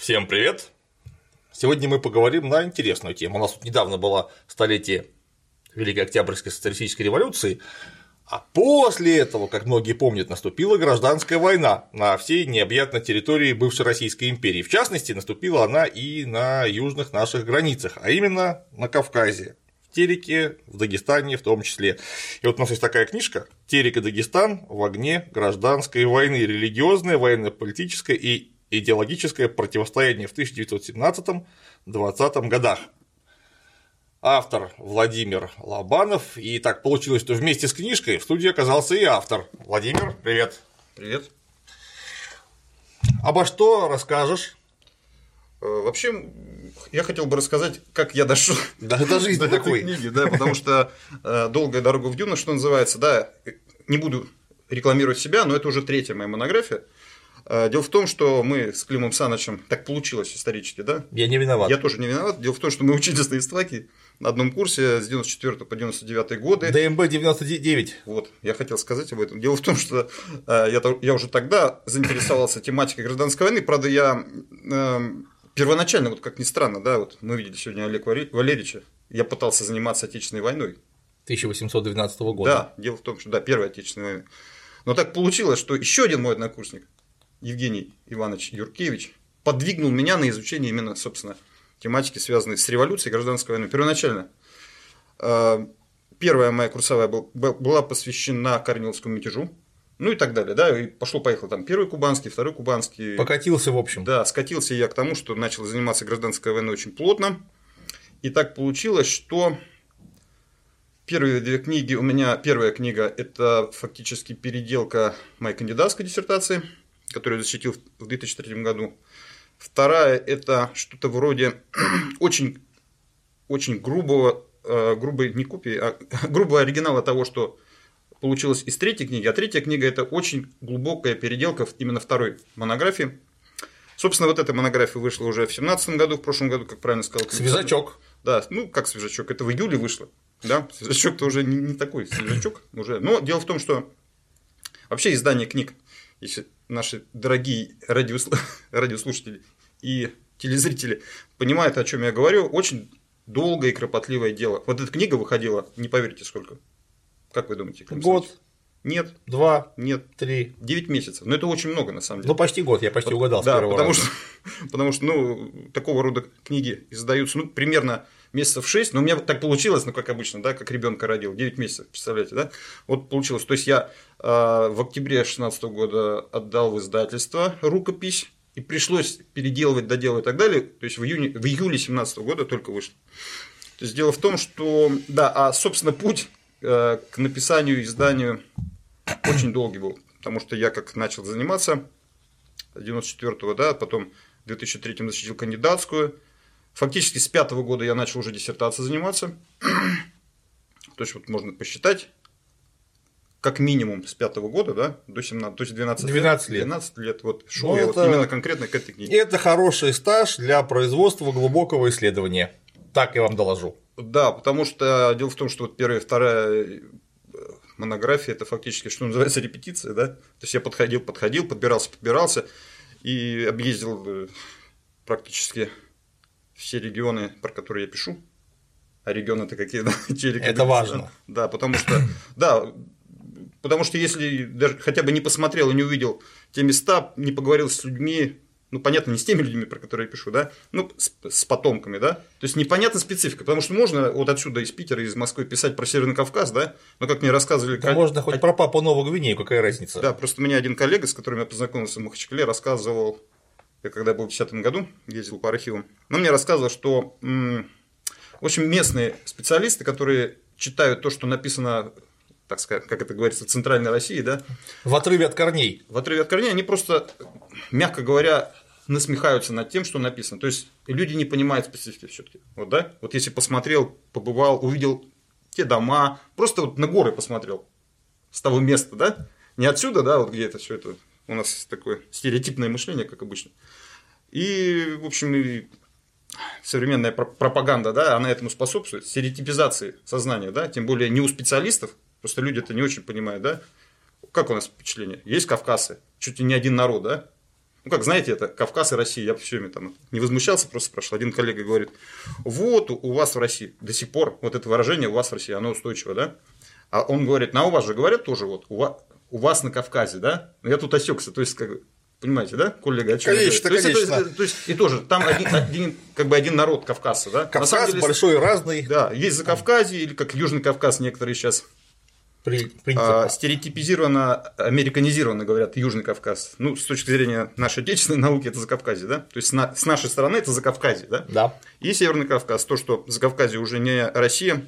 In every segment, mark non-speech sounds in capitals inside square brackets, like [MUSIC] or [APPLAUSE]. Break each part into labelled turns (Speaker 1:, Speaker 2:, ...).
Speaker 1: Всем привет! Сегодня мы поговорим на интересную тему. У нас тут недавно было столетие Великой Октябрьской социалистической революции, а после этого, как многие помнят, наступила гражданская война на всей необъятной территории бывшей Российской империи. В частности, наступила она и на южных наших границах, а именно на Кавказе, в Тереке, в Дагестане в том числе. И вот у нас есть такая книжка «Терек и Дагестан в огне гражданской войны. Религиозная, военно-политическая и идеологическое противостояние в 1917-20 годах. Автор Владимир Лобанов, и так получилось, что вместе с книжкой в студии оказался и автор. Владимир, привет.
Speaker 2: Привет.
Speaker 1: Обо что расскажешь?
Speaker 2: Э, вообще, я хотел бы рассказать, как я дошел
Speaker 1: да, до жизни
Speaker 2: до
Speaker 1: такой.
Speaker 2: этой книги, да, потому что э, долгая дорога в Дюну, что называется, да, не буду рекламировать себя, но это уже третья моя монография. Э, дело в том, что мы с Климом Санычем, так получилось исторически, да?
Speaker 1: Я не виноват.
Speaker 2: Я тоже не виноват. Дело в том, что мы учились на истфаке на одном курсе с 94 по 99 годы.
Speaker 1: ДМБ 99.
Speaker 2: Вот, я хотел сказать об этом. Дело в том, что э, я, я уже тогда заинтересовался тематикой гражданской войны. Правда, я э, первоначально, вот как ни странно, да, вот мы видели сегодня Олег Валерьевича, я пытался заниматься Отечественной войной.
Speaker 1: 1812 года.
Speaker 2: Да, дело в том, что да, Первая Отечественная война. Но так получилось, что еще один мой однокурсник, Евгений Иванович Юркевич, подвигнул меня на изучение именно, собственно, тематики, связанной с революцией и гражданской войной. Первоначально э, первая моя курсовая была посвящена Корниловскому мятежу, ну и так далее, да, и пошло-поехало там первый кубанский, второй кубанский.
Speaker 1: Покатился в общем.
Speaker 2: Да, скатился я к тому, что начал заниматься гражданской войной очень плотно, и так получилось, что первые две книги, у меня первая книга – это фактически переделка моей кандидатской диссертации – которую я защитил в 2003 году. Вторая – это что-то вроде [CLEARS THROAT] очень, очень грубого, э, грубой не копии, а [LAUGHS] грубого оригинала того, что получилось из третьей книги. А третья книга – это очень глубокая переделка именно второй монографии. Собственно, вот эта монография вышла уже в 2017 году, в прошлом году, как правильно сказал.
Speaker 1: Свежачок.
Speaker 2: Да, ну как свежачок, это в июле вышло. Да, свежачок-то уже не, не такой свежачок уже. Но дело в том, что вообще издание книг, если наши дорогие радиосл... [LAUGHS] радиослушатели и телезрители понимают, о чем я говорю, очень долгое и кропотливое дело. Вот эта книга выходила, не поверите сколько. Как вы думаете?
Speaker 1: Год.
Speaker 2: Нет.
Speaker 1: Два.
Speaker 2: Нет.
Speaker 1: Три.
Speaker 2: Девять месяцев. Но это очень много, на самом деле.
Speaker 1: Ну, почти год, я почти угадал
Speaker 2: да,
Speaker 1: с первого
Speaker 2: потому
Speaker 1: раза.
Speaker 2: Что, [LAUGHS] потому что, ну, такого рода книги издаются, ну, примерно месяцев 6, но у меня так получилось, ну, как обычно, да, как ребенка родил, 9 месяцев, представляете, да? Вот получилось. То есть я э, в октябре 2016 года отдал в издательство рукопись, и пришлось переделывать, доделывать и так далее. То есть в, июне, в июле 2017 года только вышло. То есть дело в том, что, да, а, собственно, путь э, к написанию, изданию очень долгий был, потому что я как начал заниматься 94-го, да, потом в 2003 защитил кандидатскую, Фактически с пятого года я начал уже диссертацией заниматься. [CLEARS THROAT] То есть вот можно посчитать, как минимум с пятого года, да, до 17, то есть 12,
Speaker 1: 12 лет.
Speaker 2: 12 лет вот шел
Speaker 1: Ну,
Speaker 2: я
Speaker 1: это-
Speaker 2: вот именно конкретно к этой книге.
Speaker 1: Это хороший стаж для производства глубокого исследования. Так я вам доложу.
Speaker 2: Да, потому что дело в том, что вот первая и вторая э, монография это фактически, что называется, репетиция, да. То есть я подходил, подходил, подбирался, подбирался и объездил э, практически все регионы, про которые я пишу. А регионы это какие, [LAUGHS] да?
Speaker 1: Это важно.
Speaker 2: Да, потому что, да, потому что если даже хотя бы не посмотрел и не увидел те места, не поговорил с людьми, ну, понятно, не с теми людьми, про которые я пишу, да, ну, с, с потомками, да, то есть непонятна специфика, потому что можно вот отсюда из Питера, из Москвы писать про Северный Кавказ, да, но как мне рассказывали...
Speaker 1: Да
Speaker 2: кол-
Speaker 1: можно хоть про папу Новую Гвинею, какая разница?
Speaker 2: Да, просто у меня один коллега, с которым я познакомился в Махачкале, рассказывал, я когда был в 2010 году, ездил по архивам, он мне рассказывал, что, в общем, местные специалисты, которые читают то, что написано, так сказать, как это говорится, в Центральной России, да,
Speaker 1: В отрыве от корней.
Speaker 2: в отрыве от корней, они просто, мягко говоря, насмехаются над тем, что написано. То есть люди не понимают специфики все-таки. Вот, да? Вот если посмотрел, побывал, увидел те дома, просто вот на горы посмотрел с того места, да? Не отсюда, да, вот где это все это. У нас такое стереотипное мышление, как обычно. И, в общем, современная про- пропаганда, да, она этому способствует, стереотипизации сознания, да, тем более не у специалистов, просто люди это не очень понимают, да. Как у нас впечатление? Есть кавказцы, чуть ли не один народ, да, Ну, как знаете, это Кавказ и Россия. Я все время там не возмущался, просто спрашивал. Один коллега говорит, вот у вас в России до сих пор вот это выражение у вас в России, оно устойчиво, да? А он говорит, на у вас же говорят тоже вот, у вас, у вас на Кавказе, да? Я тут осекся, то есть, как, понимаете, да, коллега? О чем
Speaker 1: конечно,
Speaker 2: то есть,
Speaker 1: конечно.
Speaker 2: Это, то есть, и тоже, там один, один, как бы один народ Кавказа, да?
Speaker 1: Кавказ деле, большой разный.
Speaker 2: Да, есть за Кавказе, или как Южный Кавказ некоторые сейчас
Speaker 1: при,
Speaker 2: а, стереотипизированно, американизированно говорят Южный Кавказ. Ну, с точки зрения нашей отечественной науки, это Закавказье, да? То есть, на, с нашей стороны это Закавказье, да?
Speaker 1: Да.
Speaker 2: И Северный Кавказ. То, что Закавказье уже не Россия,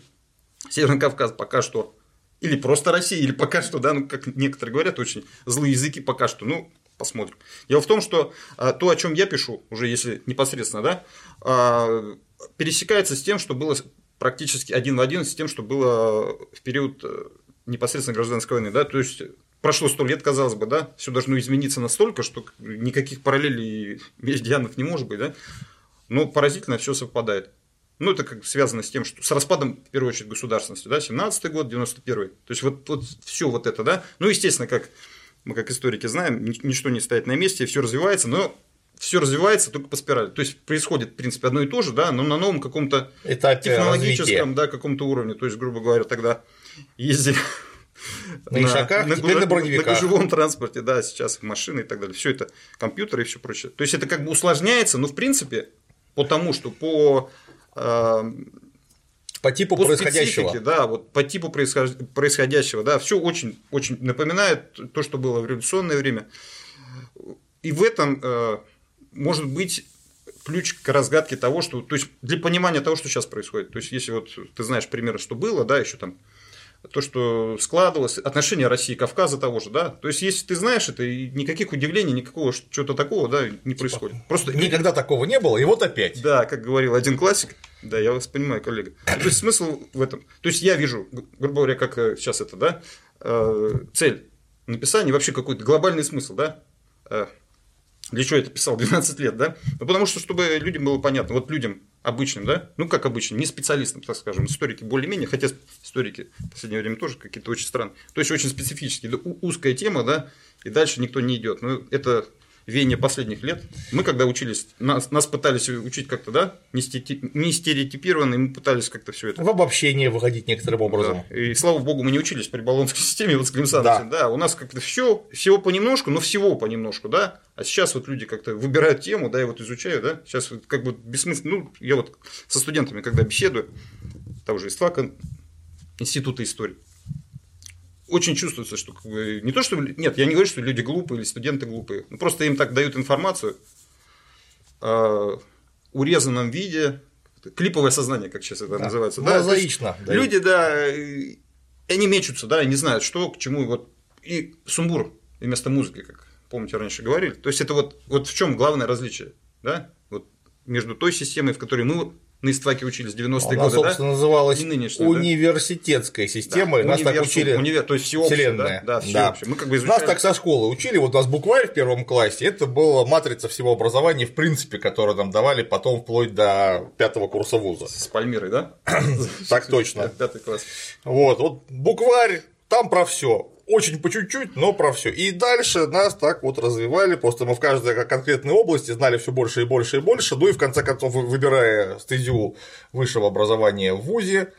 Speaker 2: Северный Кавказ пока что или просто Россия, или пока что, да, ну, как некоторые говорят, очень злые языки пока что, ну, посмотрим. Дело в том, что а, то, о чем я пишу, уже если непосредственно, да, а, пересекается с тем, что было практически один в один с тем, что было в период э, непосредственно гражданской войны, да, то есть прошло сто лет, казалось бы, да, все должно измениться настолько, что никаких параллелей и меридианов не может быть, да, но поразительно все совпадает. Ну, это как связано с тем, что с распадом, в первую очередь, государственности, да, 17-й год, 91-й. То есть, вот, вот все вот это, да. Ну, естественно, как мы как историки знаем, ничто не стоит на месте, все развивается, но все развивается только по спирали. То есть происходит, в принципе, одно и то же, да, но на новом каком-то технологическом, да, каком-то уровне. То есть, грубо говоря, тогда ездили
Speaker 1: на, [LAUGHS] на ишаках, на, теперь на. На
Speaker 2: гужевом транспорте, да, сейчас машины и так далее. Все это компьютеры и все прочее. То есть это как бы усложняется, но в принципе, потому что по
Speaker 1: по типу по происходящего.
Speaker 2: Да, вот по типу происходящего, да, все очень, очень напоминает то, что было в революционное время. И в этом э, может быть ключ к разгадке того, что, то есть для понимания того, что сейчас происходит. То есть, если вот ты знаешь примеры, что было, да, еще там то, что складывалось, отношение России и Кавказа того же, да. То есть, если ты знаешь это, и никаких удивлений, никакого чего-то такого, да, не типа, происходит.
Speaker 1: Просто никогда такого не было, и вот опять.
Speaker 2: Да, как говорил один классик, да, я вас понимаю, коллега. То есть, смысл в этом. То есть, я вижу, грубо говоря, как э, сейчас это, да, э, цель написания, вообще какой-то глобальный смысл, да, э, для чего я это писал [LAUGHS] 12 лет, да? Ну, потому что, чтобы людям было понятно, вот людям обычным, да, ну как обычным, не специалистам, так скажем, историки более-менее, хотя историки в последнее время тоже какие-то очень странные, то есть очень специфические, да, узкая тема, да, и дальше никто не идет. Ну, это веяние последних лет. Мы когда учились, нас, нас пытались учить как-то, да, не, стереотипированно, и мы пытались как-то все это.
Speaker 1: В обобщение выходить некоторым образом.
Speaker 2: Да. И слава богу, мы не учились при Болонской [LAUGHS] системе, вот с Клим да. да, у нас как-то все, всего понемножку, но всего понемножку, да. А сейчас вот люди как-то выбирают тему, да, и вот изучают, да. Сейчас вот как бы бессмысленно, ну, я вот со студентами, когда беседую, того же ИСТФАКа, Института истории, очень чувствуется, что как бы, не то, что... Нет, я не говорю, что люди глупые или студенты глупые. Ну, просто им так дают информацию э, урезанном виде, клиповое сознание, как сейчас это да. называется.
Speaker 1: Да, Мозаично.
Speaker 2: Да, люди, да, они мечутся, да, и не знают, что, к чему. Вот, и сумбур вместо музыки, как помните, раньше говорили. То есть, это вот, вот в чем главное различие, да, вот между той системой, в которой мы на истфаке учились 90-е
Speaker 1: годы, собственно, да? называлась университетская да? система, да, нас так учили
Speaker 2: универ... то есть всеобщее,
Speaker 1: вселенная.
Speaker 2: Да, да, всеобщее.
Speaker 1: Да. Мы как бы изучали... Нас так со школы учили, вот у нас букварь в первом классе, это была матрица всего образования, в принципе, которую нам давали потом вплоть до пятого курса вуза.
Speaker 2: С Пальмирой, да? [COUGHS] [COUGHS]
Speaker 1: Так точно.
Speaker 2: Пятый класс.
Speaker 1: Вот, вот букварь, там про все очень по чуть-чуть, но про все. И дальше нас так вот развивали, просто мы в каждой конкретной области знали все больше и больше и больше, ну и в конце концов, выбирая стезю высшего образования в ВУЗе,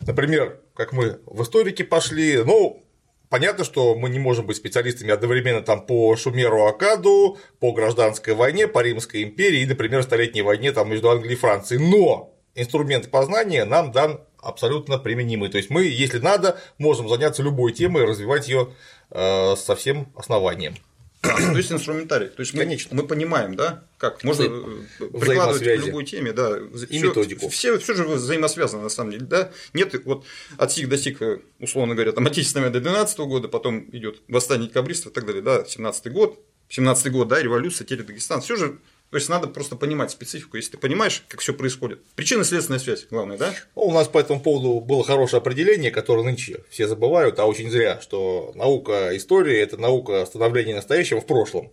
Speaker 1: например, как мы в историке пошли, ну, Понятно, что мы не можем быть специалистами одновременно там по Шумеру Акаду, по гражданской войне, по Римской империи и, например, столетней войне там, между Англией и Францией. Но инструмент познания нам дан абсолютно применимый. То есть мы, если надо, можем заняться любой темой и развивать ее э, со всем основанием.
Speaker 2: Да, то есть инструментарий. То есть мы, Конечно. мы понимаем, да, как можно. Э, прикладывать к любой теме, да,
Speaker 1: и всё, методику.
Speaker 2: Все, все же взаимосвязано на самом деле, да. Нет, вот от сих до сих, э, условно говоря, там отечественная до 12 года, потом идет восстание декабристов и так далее, да, 17 год, 17 год, да, революция, теперь Дагестан, все же то есть надо просто понимать специфику, если ты понимаешь, как все происходит. Причинно-следственная связь, главное, да?
Speaker 1: У нас по этому поводу было хорошее определение, которое нынче все забывают, а очень зря, что наука истории – это наука становления настоящего в прошлом.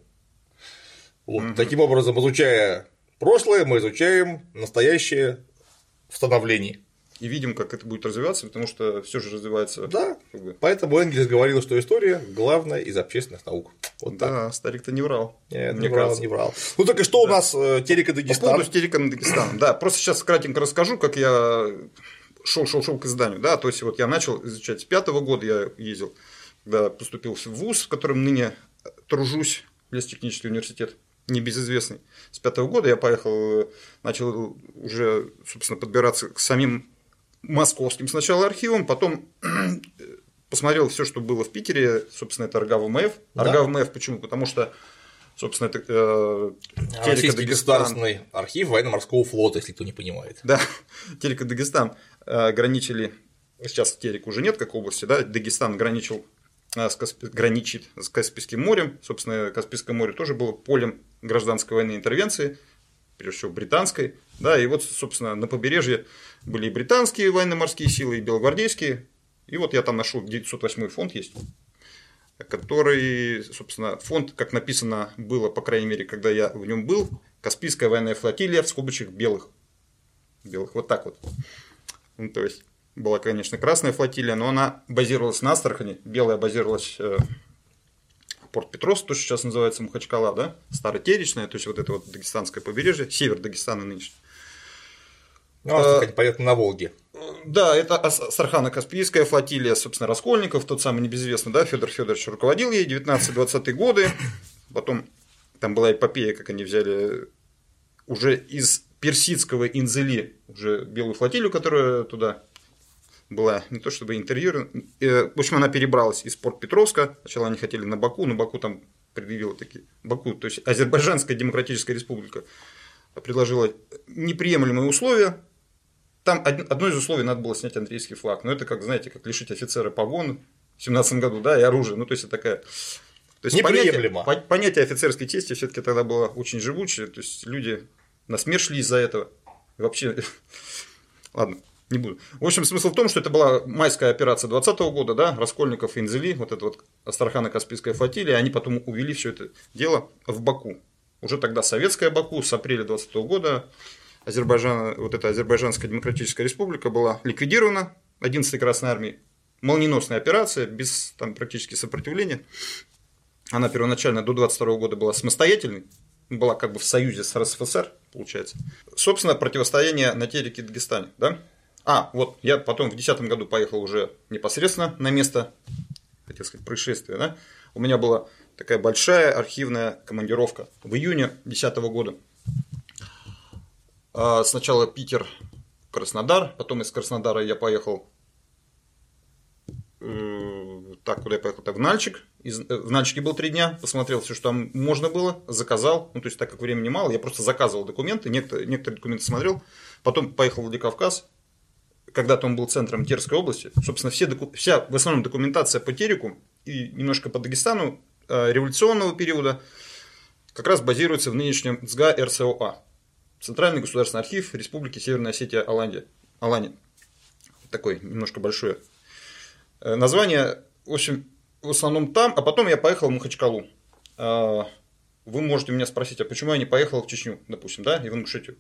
Speaker 1: Вот. Угу. Таким образом, изучая прошлое, мы изучаем настоящее в становлении.
Speaker 2: И видим, как это будет развиваться, потому что все же развивается.
Speaker 1: Да. Как бы. Поэтому Энгельс говорил, что история главная из общественных наук. Вот
Speaker 2: да, старик-то не врал.
Speaker 1: Нет,
Speaker 2: мне
Speaker 1: не врал,
Speaker 2: кажется.
Speaker 1: не врал. Ну так и что у нас э, Терека
Speaker 2: По
Speaker 1: Дагестан?
Speaker 2: поводу Терека Дагестан. Да, просто сейчас кратенько расскажу, как я шел, шел, шел к изданию. Да, то есть вот я начал изучать с пятого года, я ездил, когда поступил в ВУЗ, в котором ныне тружусь, лесотехнический университет, небезызвестный. С пятого года я поехал, э, начал уже, собственно, подбираться к самим московским сначала архивам, потом [CLEARS THROAT] посмотрел все, что было в Питере, собственно, это РГАВМФ.
Speaker 1: Да.
Speaker 2: РГАВМФ почему? Потому что, собственно, это э, Терека
Speaker 1: Российский
Speaker 2: Дагестан.
Speaker 1: государственный архив военно-морского флота, если кто не понимает.
Speaker 2: Да, [LAUGHS] Терек и Дагестан э, граничили, сейчас Терек уже нет как области, да, Дагестан граничил э, с Каспи- граничит с Каспийским морем, собственно, Каспийское море тоже было полем гражданской военной интервенции, прежде всего британской, да, и вот, собственно, на побережье были и британские военно-морские силы, и белогвардейские, и вот я там нашел 908 фонд есть, который, собственно, фонд, как написано было, по крайней мере, когда я в нем был, Каспийская военная флотилия в скобочках белых. Белых, вот так вот. Ну, то есть, была, конечно, красная флотилия, но она базировалась на Астрахани, белая базировалась э, Порт Петрос, то, что сейчас называется Махачкала, да, Старотеречная, то есть, вот это вот дагестанское побережье, север Дагестана нынешний.
Speaker 1: Ну, Астрахань, понятно, на Волге.
Speaker 2: Да, это Астрахано-Каспийская флотилия, собственно, Раскольников, тот самый небезызвестный, да, Федор Федорович руководил ей, 19-20 годы. Потом там была эпопея, как они взяли уже из персидского Инзели, уже белую флотилию, которая туда была не то чтобы интерьер. э, В общем, она перебралась из порт Петровска. Сначала они хотели на Баку, но Баку там предъявила такие. Баку, то есть Азербайджанская демократическая республика предложила неприемлемые условия. Там од- одно из условий надо было снять андрейский флаг. Но это как, знаете, как лишить офицера погон в 17 году, да, и оружия. Ну, то есть, это такая... То есть,
Speaker 1: Неприемлемо.
Speaker 2: понятие, по- понятие офицерской чести все-таки тогда было очень живучее. То есть, люди на смерть шли из-за этого. И вообще... [LAUGHS] Ладно, не буду. В общем, смысл в том, что это была майская операция 20 года, да, Раскольников Инзели, вот это вот Астрахано-Каспийская флотилия, они потом увели все это дело в Баку. Уже тогда советская Баку с апреля 20 года Азербайджан, вот эта Азербайджанская демократическая республика была ликвидирована 11-й Красной армией. Молниеносная операция, без там практически сопротивления. Она первоначально до 22 года была самостоятельной, была как бы в союзе с РСФСР, получается. Собственно, противостояние на Тереке и Дагестане, да? А, вот, я потом в 2010 году поехал уже непосредственно на место, хотел сказать, происшествия, да? У меня была такая большая архивная командировка в июне 2010 года. А, Сначала Питер, Краснодар, потом из Краснодара я поехал э, так, куда я поехал, так, в Нальчик. Из, э, в Нальчике был три дня, посмотрел все, что там можно было, заказал. Ну, то есть, так как времени мало, я просто заказывал документы, некоторые, некоторые документы смотрел. Потом поехал в Владикавказ. Когда-то он был центром Терской области. Собственно, все, доку- вся в основном документация по Тереку и немножко по Дагестану э, революционного периода как раз базируется в нынешнем ЦГА РСОА. Центральный государственный архив Республики Северная Осетия Алания. Алания. Такой немножко большое Э, Название, в общем, в основном там, а потом я поехал в Махачкалу. А, Вы можете меня спросить, а почему я не поехал в Чечню, допустим, да, и в Ингушетию?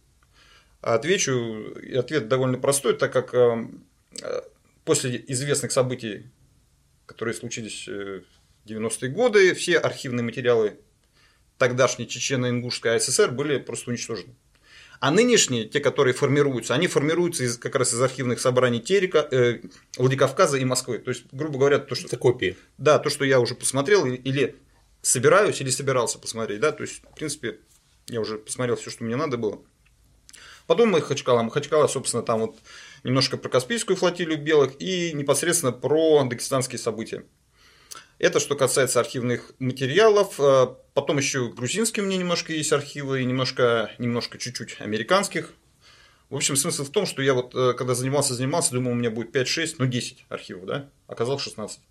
Speaker 2: Отвечу, и ответ довольно простой, так как э, э, после известных событий, которые случились э, в 90-е годы, все архивные материалы тогдашней Чечено-Ингушской АССР были просто уничтожены. А нынешние, те, которые формируются, они формируются из, как раз из архивных собраний Терека, э, Владикавказа и Москвы. То есть, грубо говоря, то, что
Speaker 1: Это копии.
Speaker 2: да, то, что я уже посмотрел, или собираюсь, или собирался посмотреть, да, то есть, в принципе, я уже посмотрел все, что мне надо было. Потом Махачкала. Махачкала, собственно, там вот немножко про Каспийскую флотилию белых и непосредственно про дагестанские события. Это что касается архивных материалов. Э, Потом еще грузинские у меня немножко есть архивы, и немножко, немножко чуть-чуть американских. В общем, смысл в том, что я вот, э, когда занимался, занимался, думал, у меня будет 5-6, ну 10 архивов, да? Оказалось 16.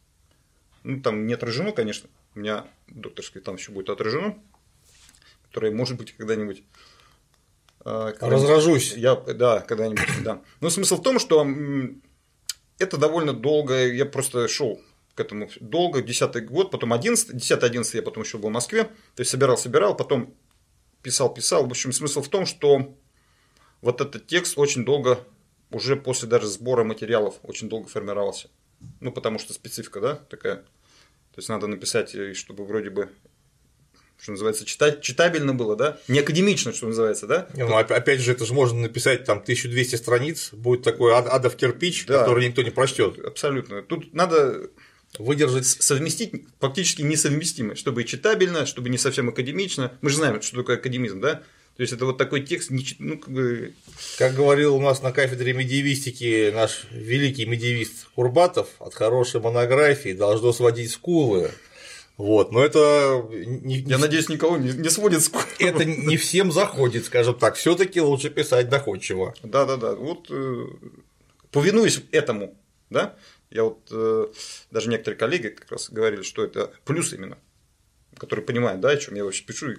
Speaker 2: Ну, там не отражено, конечно. У меня докторский там еще будет отражено, которое, может быть, когда-нибудь... когда-нибудь-
Speaker 1: Разражусь.
Speaker 2: Я, да, когда-нибудь, да. Но смысл в том, что это довольно долго, я просто шел к этому долго, 10 год, потом 11, 10-11 я потом еще был в Москве, то есть собирал, собирал, потом писал, писал. В общем, смысл в том, что вот этот текст очень долго, уже после даже сбора материалов, очень долго формировался. Ну, потому что специфика, да, такая. То есть надо написать, э, чтобы вроде бы что называется, читать, читабельно было, да, не академично, что называется, да.
Speaker 1: Ну, опять же, это же можно написать там 1200 страниц, будет такой адов кирпич, да. который никто не прочтет.
Speaker 2: Абсолютно. Тут надо выдержать, совместить фактически несовместимое, чтобы и читабельно, чтобы не совсем академично. Мы же знаем, что такое академизм, да? То есть это вот такой текст, ну, как бы.
Speaker 1: Как говорил у нас на кафедре медиевистики наш великий медиевист Курбатов, от хорошей монографии должно сводить скулы. Вот, но это
Speaker 2: не, Я надеюсь, никого не, не сводит скулы.
Speaker 1: Это не всем заходит, скажем так. Все-таки лучше писать доходчиво.
Speaker 2: Да, да, да. Вот э, повинуясь этому, да, я вот э, даже некоторые коллеги как раз говорили, что это плюс именно, которые понимают, да, о чем я вообще пишу.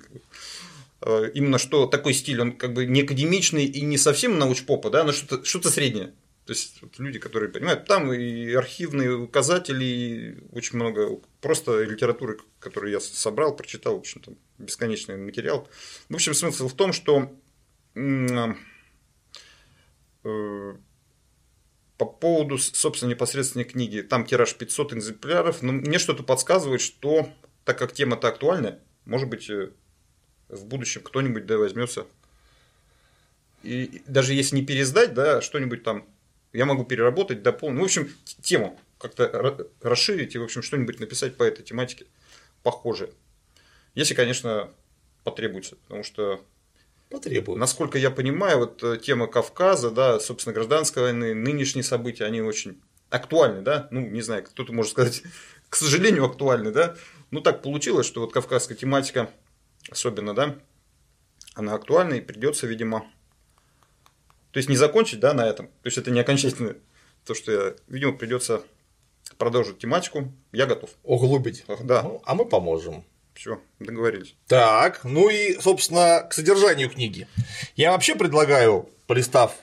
Speaker 2: Э, именно что такой стиль, он как бы не академичный и не совсем научпопа, да, но что-то что среднее. То есть вот люди, которые понимают, там и архивные указатели, и очень много просто литературы, которую я собрал, прочитал, в общем, там бесконечный материал. В общем, смысл в том, что э, по поводу, собственно, непосредственной книги, там тираж 500 экземпляров, но мне что-то подсказывает, что так как тема-то актуальная, может быть, э, в будущем кто-нибудь да возьмется. И даже если не пересдать, да, что-нибудь там я могу переработать, дополнить. Ну, в общем, тему как-то расширить и, в общем, что-нибудь написать по этой тематике похожее. Если, конечно, потребуется, потому что
Speaker 1: потребуется.
Speaker 2: Насколько я понимаю, вот э, тема Кавказа, да, собственно, гражданской войны, нынешние события, они очень актуальны, да, ну, не знаю, кто-то может сказать, [LAUGHS] к сожалению, актуальны, да, ну, так получилось, что вот кавказская тематика, особенно, да, она актуальна и придется, видимо, то есть не закончить, да, на этом. То есть это не окончательно то, что я, видимо, придется продолжить тематику. Я готов.
Speaker 1: Углубить.
Speaker 2: Да.
Speaker 1: Ну, а мы поможем.
Speaker 2: Все, договорились.
Speaker 1: Так, ну и, собственно, к содержанию книги. Я вообще предлагаю, полистав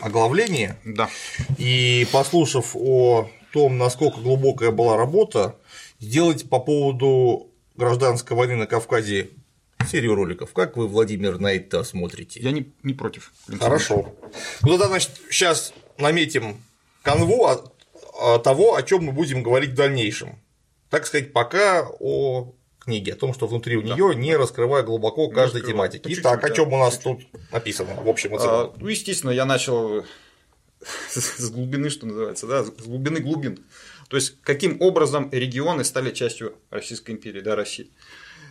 Speaker 1: оглавление
Speaker 2: да.
Speaker 1: и послушав о том, насколько глубокая была работа, сделать по поводу гражданской войны на Кавказе серию роликов. Как вы, Владимир, на это смотрите?
Speaker 2: Я не, не против.
Speaker 1: Хорошо. Ну тогда, значит, сейчас наметим канву того, о чем мы будем говорить в дальнейшем. Так сказать, пока о книге, о том, что внутри у нее, да. не раскрывая глубоко не каждой раскрывая. тематики. Ну, Итак, о чем у нас тут написано в общем и целом?
Speaker 2: А, ну, естественно, я начал [LAUGHS] с глубины, что называется, да, с глубины глубин. То есть, каким образом регионы стали частью Российской империи, да, России.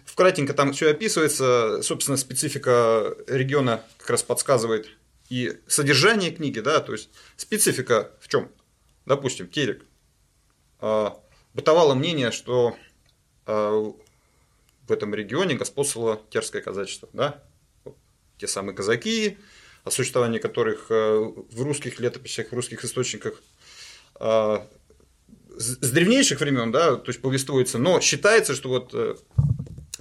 Speaker 2: Вкратенько там все описывается, собственно, специфика региона как раз подсказывает и содержание книги, да, то есть специфика в чем? Допустим, Терек. А, бытовало мнение, что а, в этом регионе господствовало терское казачество, да, те самые казаки, о существовании которых а, в русских летописях, в русских источниках с древнейших времен, да, то есть повествуется, но считается, что вот э,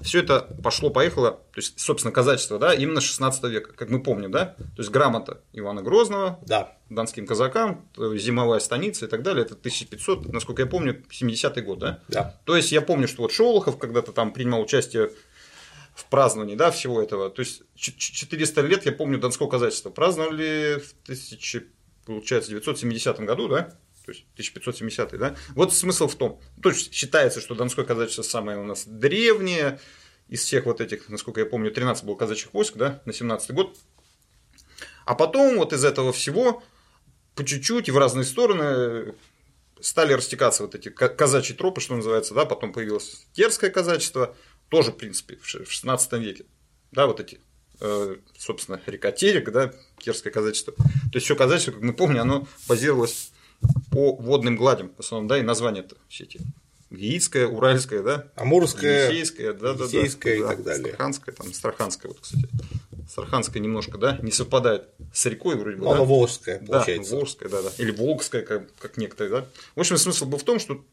Speaker 2: все это пошло-поехало, то есть, собственно, казачество, да, именно 16 века, как мы помним, да, то есть грамота Ивана Грозного,
Speaker 1: да.
Speaker 2: донским казакам, зимовая станица и так далее, это 1500, насколько я помню, 70-й год, да?
Speaker 1: Да.
Speaker 2: То есть я помню, что вот Шолохов когда-то там принимал участие в праздновании, да, всего этого, то есть 400 лет, я помню, донского казачества праздновали в 1000, получается, 970 году, да? То есть 1570 да? Вот смысл в том, то есть считается, что Донское казачество самое у нас древнее, из всех вот этих, насколько я помню, 13 было казачьих войск, да, на 17 год. А потом вот из этого всего по чуть-чуть и в разные стороны стали растекаться вот эти казачьи тропы, что называется, да, потом появилось терское казачество, тоже, в принципе, в 16 веке, да, вот эти, э, собственно, река Терек, да, терское казачество. То есть все казачество, как мы помним, оно базировалось по водным гладям, в основном, да, и названия-то все эти Яицкая, Уральская, да?
Speaker 1: Амурская,
Speaker 2: Енисейская, да, да,
Speaker 1: Енисейская
Speaker 2: да,
Speaker 1: и так далее.
Speaker 2: Страханская, там, Страханская, вот, кстати. Страханская немножко, да, не совпадает с рекой вроде бы,
Speaker 1: ну, да? Волжская, получается.
Speaker 2: Да, Волжская, да, да. Или Волгская, как, как некоторые, да. В общем, смысл был в том, что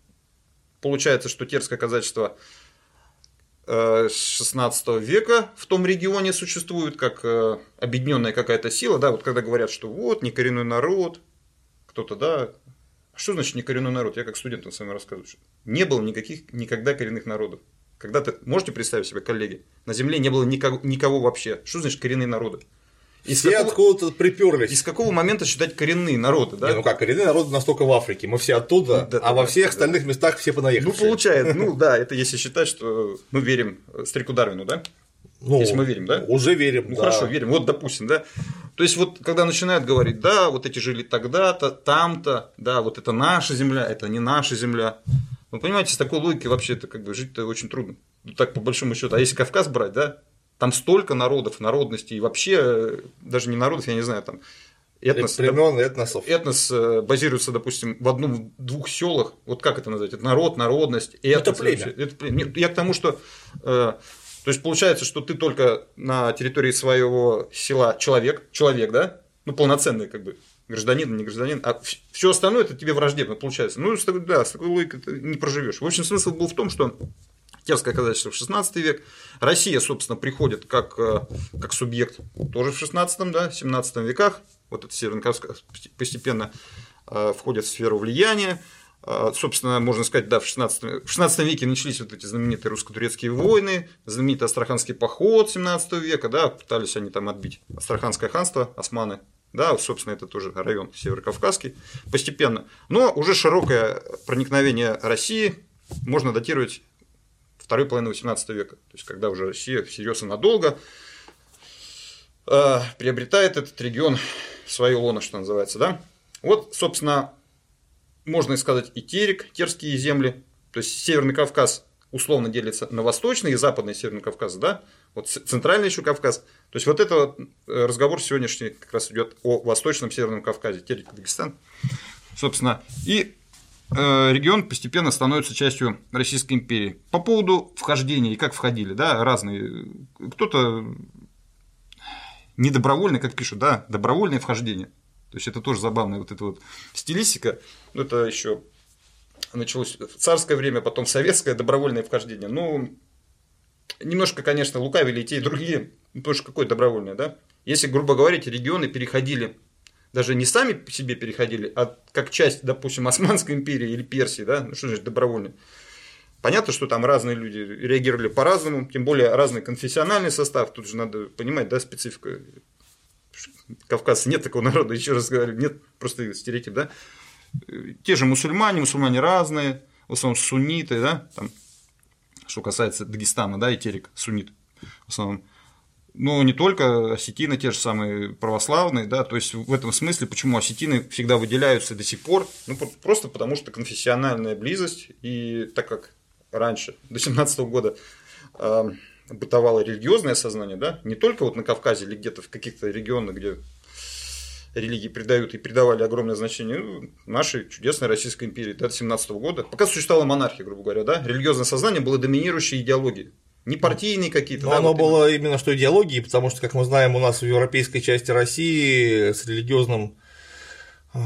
Speaker 2: получается, что терское казачество 16 э, века в том регионе существует как э, объединенная какая-то сила, да, вот когда говорят, что вот, не коренной народ, кто-то, да, что значит не коренной народ? Я как студентам с вами рассказываю. Что не было никаких никогда коренных народов. Когда-то, можете представить себе, коллеги, на Земле не было никого, никого вообще. Что значит коренные народы? Из
Speaker 1: Все
Speaker 2: какого-
Speaker 1: откуда-то приперлись.
Speaker 2: Из какого момента считать коренные народы, да?
Speaker 1: Не, ну как, коренные народы настолько в Африке, мы все оттуда,
Speaker 2: Да, да,
Speaker 1: а во
Speaker 2: да,
Speaker 1: всех
Speaker 2: да.
Speaker 1: остальных местах все
Speaker 2: Ну,
Speaker 1: понаехавшие.
Speaker 2: получается, ну [LAUGHS] да, это если считать, что мы верим э, старику Дарвину, да?
Speaker 1: Ну,
Speaker 2: если мы верим, да?
Speaker 1: Уже верим,
Speaker 2: Ну
Speaker 1: да.
Speaker 2: хорошо, верим. Вот, допустим, да. То есть, вот когда начинают говорить, да, вот эти жили тогда-то, там-то, да, вот это наша земля, это не наша земля. Ну, понимаете, с такой логикой вообще это как бы жить-то очень трудно. Ну, так по большому счету. А если Кавказ брать, да, там столько народов, народностей, и вообще э, даже не народов, я не знаю, там этнос,
Speaker 1: Племен, этносов.
Speaker 2: этнос э, базируется, допустим, в одном, двух селах. Вот как это назвать? Это народ, народность, этнос.
Speaker 1: Это племя.
Speaker 2: Это племя. Я к тому, что э, то есть получается, что ты только на территории своего села человек, человек, да, ну полноценный как бы гражданин, не гражданин, а все остальное это тебе враждебно получается. Ну, с такой, да, с такой логикой ты не проживешь. В общем, смысл был в том, что Терское казачество в 16 век, Россия, собственно, приходит как, э, как субъект тоже в 16 да, 17 веках, вот это Кавказ постепенно э, входит в сферу влияния. Э, Собственно, можно сказать, да, в 16, в 16 веке начались вот эти знаменитые русско-турецкие войны, знаменитый Астраханский поход 17 века, да, пытались они там отбить Астраханское ханство, османы, да, собственно, это тоже район Северокавказский, постепенно. Но уже широкое проникновение России можно датировать второй половины 18 века, то есть когда уже Россия всерьез и надолго э, приобретает этот регион в свое лоно, что называется, да. Вот, собственно, можно сказать и Терек, Терские земли, то есть Северный Кавказ условно делится на восточный и западный Северный Кавказ, да, вот центральный еще Кавказ. То есть вот это вот, э, разговор сегодняшний как раз идет о восточном Северном Кавказе, Терек, Дагестан. Собственно, и э, регион постепенно становится частью Российской империи. По поводу вхождения и как входили, да, разные. Кто-то недобровольное, как пишут, да, добровольное вхождение. То есть это тоже забавная вот эта вот стилистика. Ну, это еще началось в царское время, потом советское добровольное вхождение. Ну, немножко, конечно, лукавили и те, и другие. Ну, потому что какое добровольное, да? Если, грубо говоря, эти регионы переходили, даже не сами по себе переходили, а как часть, допустим, Османской империи или Персии, да? Ну, что значит добровольно? Понятно, что там разные люди реагировали по-разному, тем более разный конфессиональный состав. Тут же надо понимать, да, специфика. Кавказ нет такого народа, еще раз говорю, нет просто стереотип, да. Те же мусульмане, мусульмане разные, в основном сунниты, да, там, что касается Дагестана, да, и Терек, суннит в основном. Но не только осетины, те же самые православные, да, то есть в этом смысле, почему осетины всегда выделяются до сих пор, ну просто потому что конфессиональная близость, и так как раньше, до 17 года, э, бытовало религиозное сознание, да, не только вот на Кавказе или где-то в каких-то регионах, где религии придают и придавали огромное значение ну, нашей чудесной Российской империи до 17 года, пока существовала монархия, грубо говоря, да, религиозное сознание было доминирующей идеологией. Не партийные какие-то.
Speaker 1: Но
Speaker 2: да,
Speaker 1: оно
Speaker 2: вот
Speaker 1: было именно что идеологией, потому что, как мы знаем, у нас в европейской части России с религиозным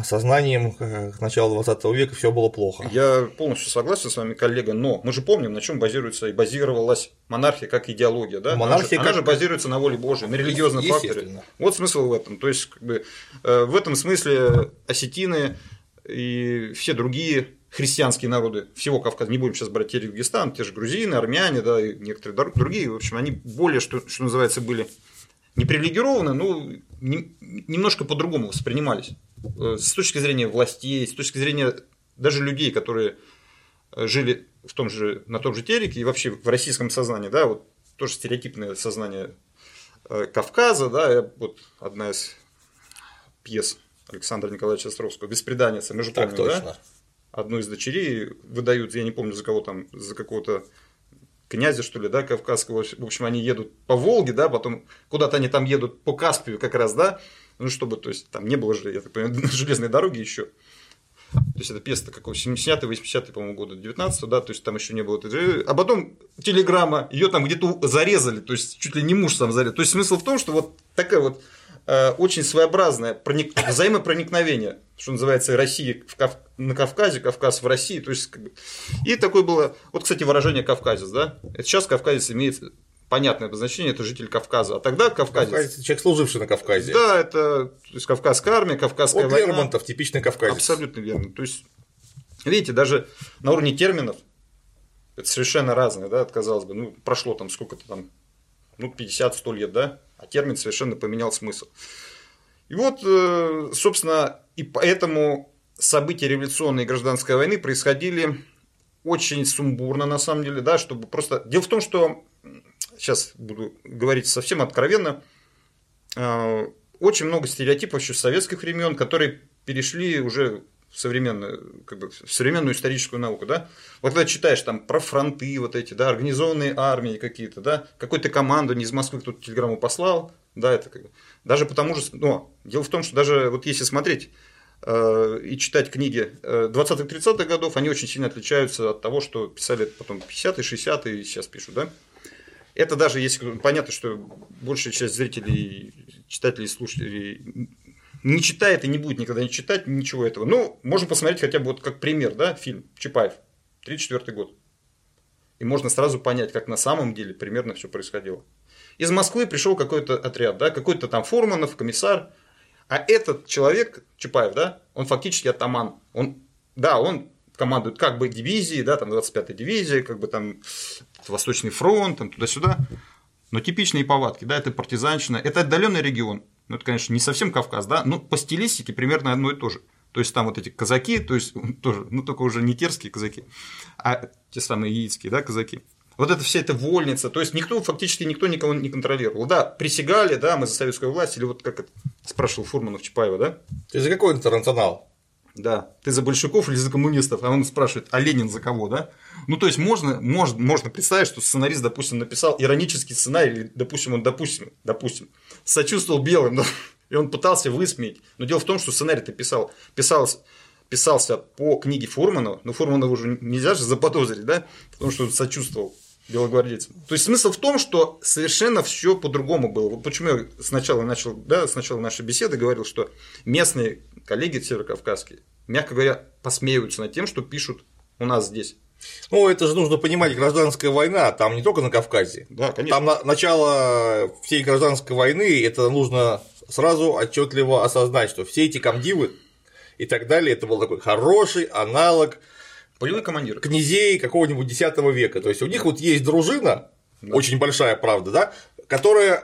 Speaker 1: сознанием к началу 20 века все было плохо.
Speaker 2: Я полностью согласен с вами, коллега, но мы же помним, на чем базируется и базировалась монархия как идеология, да?
Speaker 1: Монархия
Speaker 2: она, же,
Speaker 1: как-
Speaker 2: она же базируется на воле Божией, на религиозном факторе. Вот смысл в этом. То есть, как бы, э, в этом смысле осетины и все другие христианские народы всего Кавказа, не будем сейчас брать Дагестан, те же грузины, армяне, да, и некоторые другие, в общем, они более, что, что называется, были не привилегированы, но не- немножко по-другому воспринимались. Э, С точки зрения властей, с точки зрения даже людей, которые э, жили в том же, на том же Тереке и вообще в российском сознании, да, вот тоже стереотипное сознание э, Кавказа, да, вот одна из пьес Александра Николаевича Островского «Беспреданница», мы же
Speaker 1: Так
Speaker 2: помним, да? одну из дочерей выдают, я не помню за кого там, за какого-то князя, что ли, да, кавказского. В общем, они едут по Волге, да, потом куда-то они там едут по Каспию как раз, да, ну, чтобы, то есть, там не было же, я так понимаю, [LAUGHS] железной дороги еще. То есть, это пьеса какого 70-й, 80-й, по-моему, года, 19 да, то есть, там еще не было. А потом телеграмма, ее там где-то зарезали, то есть, чуть ли не муж сам зарезал. То есть, смысл в том, что вот такая вот э, очень своеобразное проник... взаимопроникновение, что называется, России в Кав... на Кавказе, Кавказ в России. То есть. И такое было, вот, кстати, выражение кавказец, да? Это сейчас кавказец имеет понятное обозначение, это житель Кавказа. А тогда кавказец.
Speaker 1: Кавказец, человек, служивший на Кавказе.
Speaker 2: Да, это то есть, Кавказская армия, Кавказская
Speaker 1: Вот
Speaker 2: война.
Speaker 1: Лермонтов, типичный кавказец.
Speaker 2: Абсолютно верно. То есть, видите, даже на уровне терминов это совершенно разное, да, казалось бы, ну, прошло там сколько-то там, ну, 50-100 лет, да, а термин совершенно поменял смысл. И вот, э, собственно, и поэтому события революционной и гражданской войны происходили очень сумбурно, на самом деле, да, чтобы просто... Дело в том, что, сейчас буду говорить совсем откровенно, э, очень много стереотипов еще с советских времен, которые перешли уже в современную, как бы, в современную историческую науку, да, вот когда читаешь там про фронты вот эти, да, организованные армии какие-то, да, какую-то команду не из Москвы кто-то телеграмму послал, да, это как бы, даже потому же, но дело в том, что даже вот если смотреть э, и читать книги 20-30-х э, годов, они очень сильно отличаются от того, что писали потом 50-е, 60-е и сейчас пишут, да. Это даже если понятно, что большая часть зрителей, читателей, слушателей не читает и не будет никогда не читать ничего этого. Ну, можно посмотреть хотя бы вот как пример, да, фильм Чапаев, 34 год. И можно сразу понять, как на самом деле примерно все происходило. Из Москвы пришел какой-то отряд, да, какой-то там Фурманов, комиссар. А этот человек, Чапаев, да, он фактически атаман. Он, да, он командует как бы дивизией, да, там 25-я дивизия, как бы там Восточный фронт, там туда-сюда. Но типичные повадки, да, это партизанщина, это отдаленный регион. Ну, это, конечно, не совсем Кавказ, да, но по стилистике примерно одно и то же. То есть там вот эти казаки, то есть тоже, ну только уже не терские казаки, а те самые яицкие, да, казаки. Вот это вся эта вольница, то есть никто, фактически никто никого не контролировал. Да, присягали, да, мы за советскую власть, или вот как это спрашивал Фурманов Чапаева, да?
Speaker 1: Ты за какой интернационал?
Speaker 2: Да, ты за большевиков или за коммунистов? А он спрашивает, а Ленин за кого, да? Ну, то есть, можно, можно, можно представить, что сценарист, допустим, написал иронический сценарий, или, допустим, он, допустим, допустим, сочувствовал белым, [LAUGHS] да, и он пытался высмеять. Но дело в том, что сценарий-то писал, писался, писался по книге Фурманова, но Фурманова уже нельзя же заподозрить, да, потому что он сочувствовал белогвардейцам. То есть смысл в том, что совершенно все по-другому было. Вот почему я сначала начал, да, сначала нашей беседы говорил, что местные коллеги северокавказские, мягко говоря, посмеиваются над тем, что пишут у нас здесь.
Speaker 1: Ну, это же нужно понимать, гражданская война, там не только на Кавказе.
Speaker 2: Да, конечно.
Speaker 1: Там на, начало всей гражданской войны, это нужно сразу отчетливо осознать, что все эти комдивы и так далее, это был такой хороший аналог
Speaker 2: Полевой командир.
Speaker 1: Князей какого-нибудь X века. То есть у них вот есть дружина, да. очень большая, правда, да, которая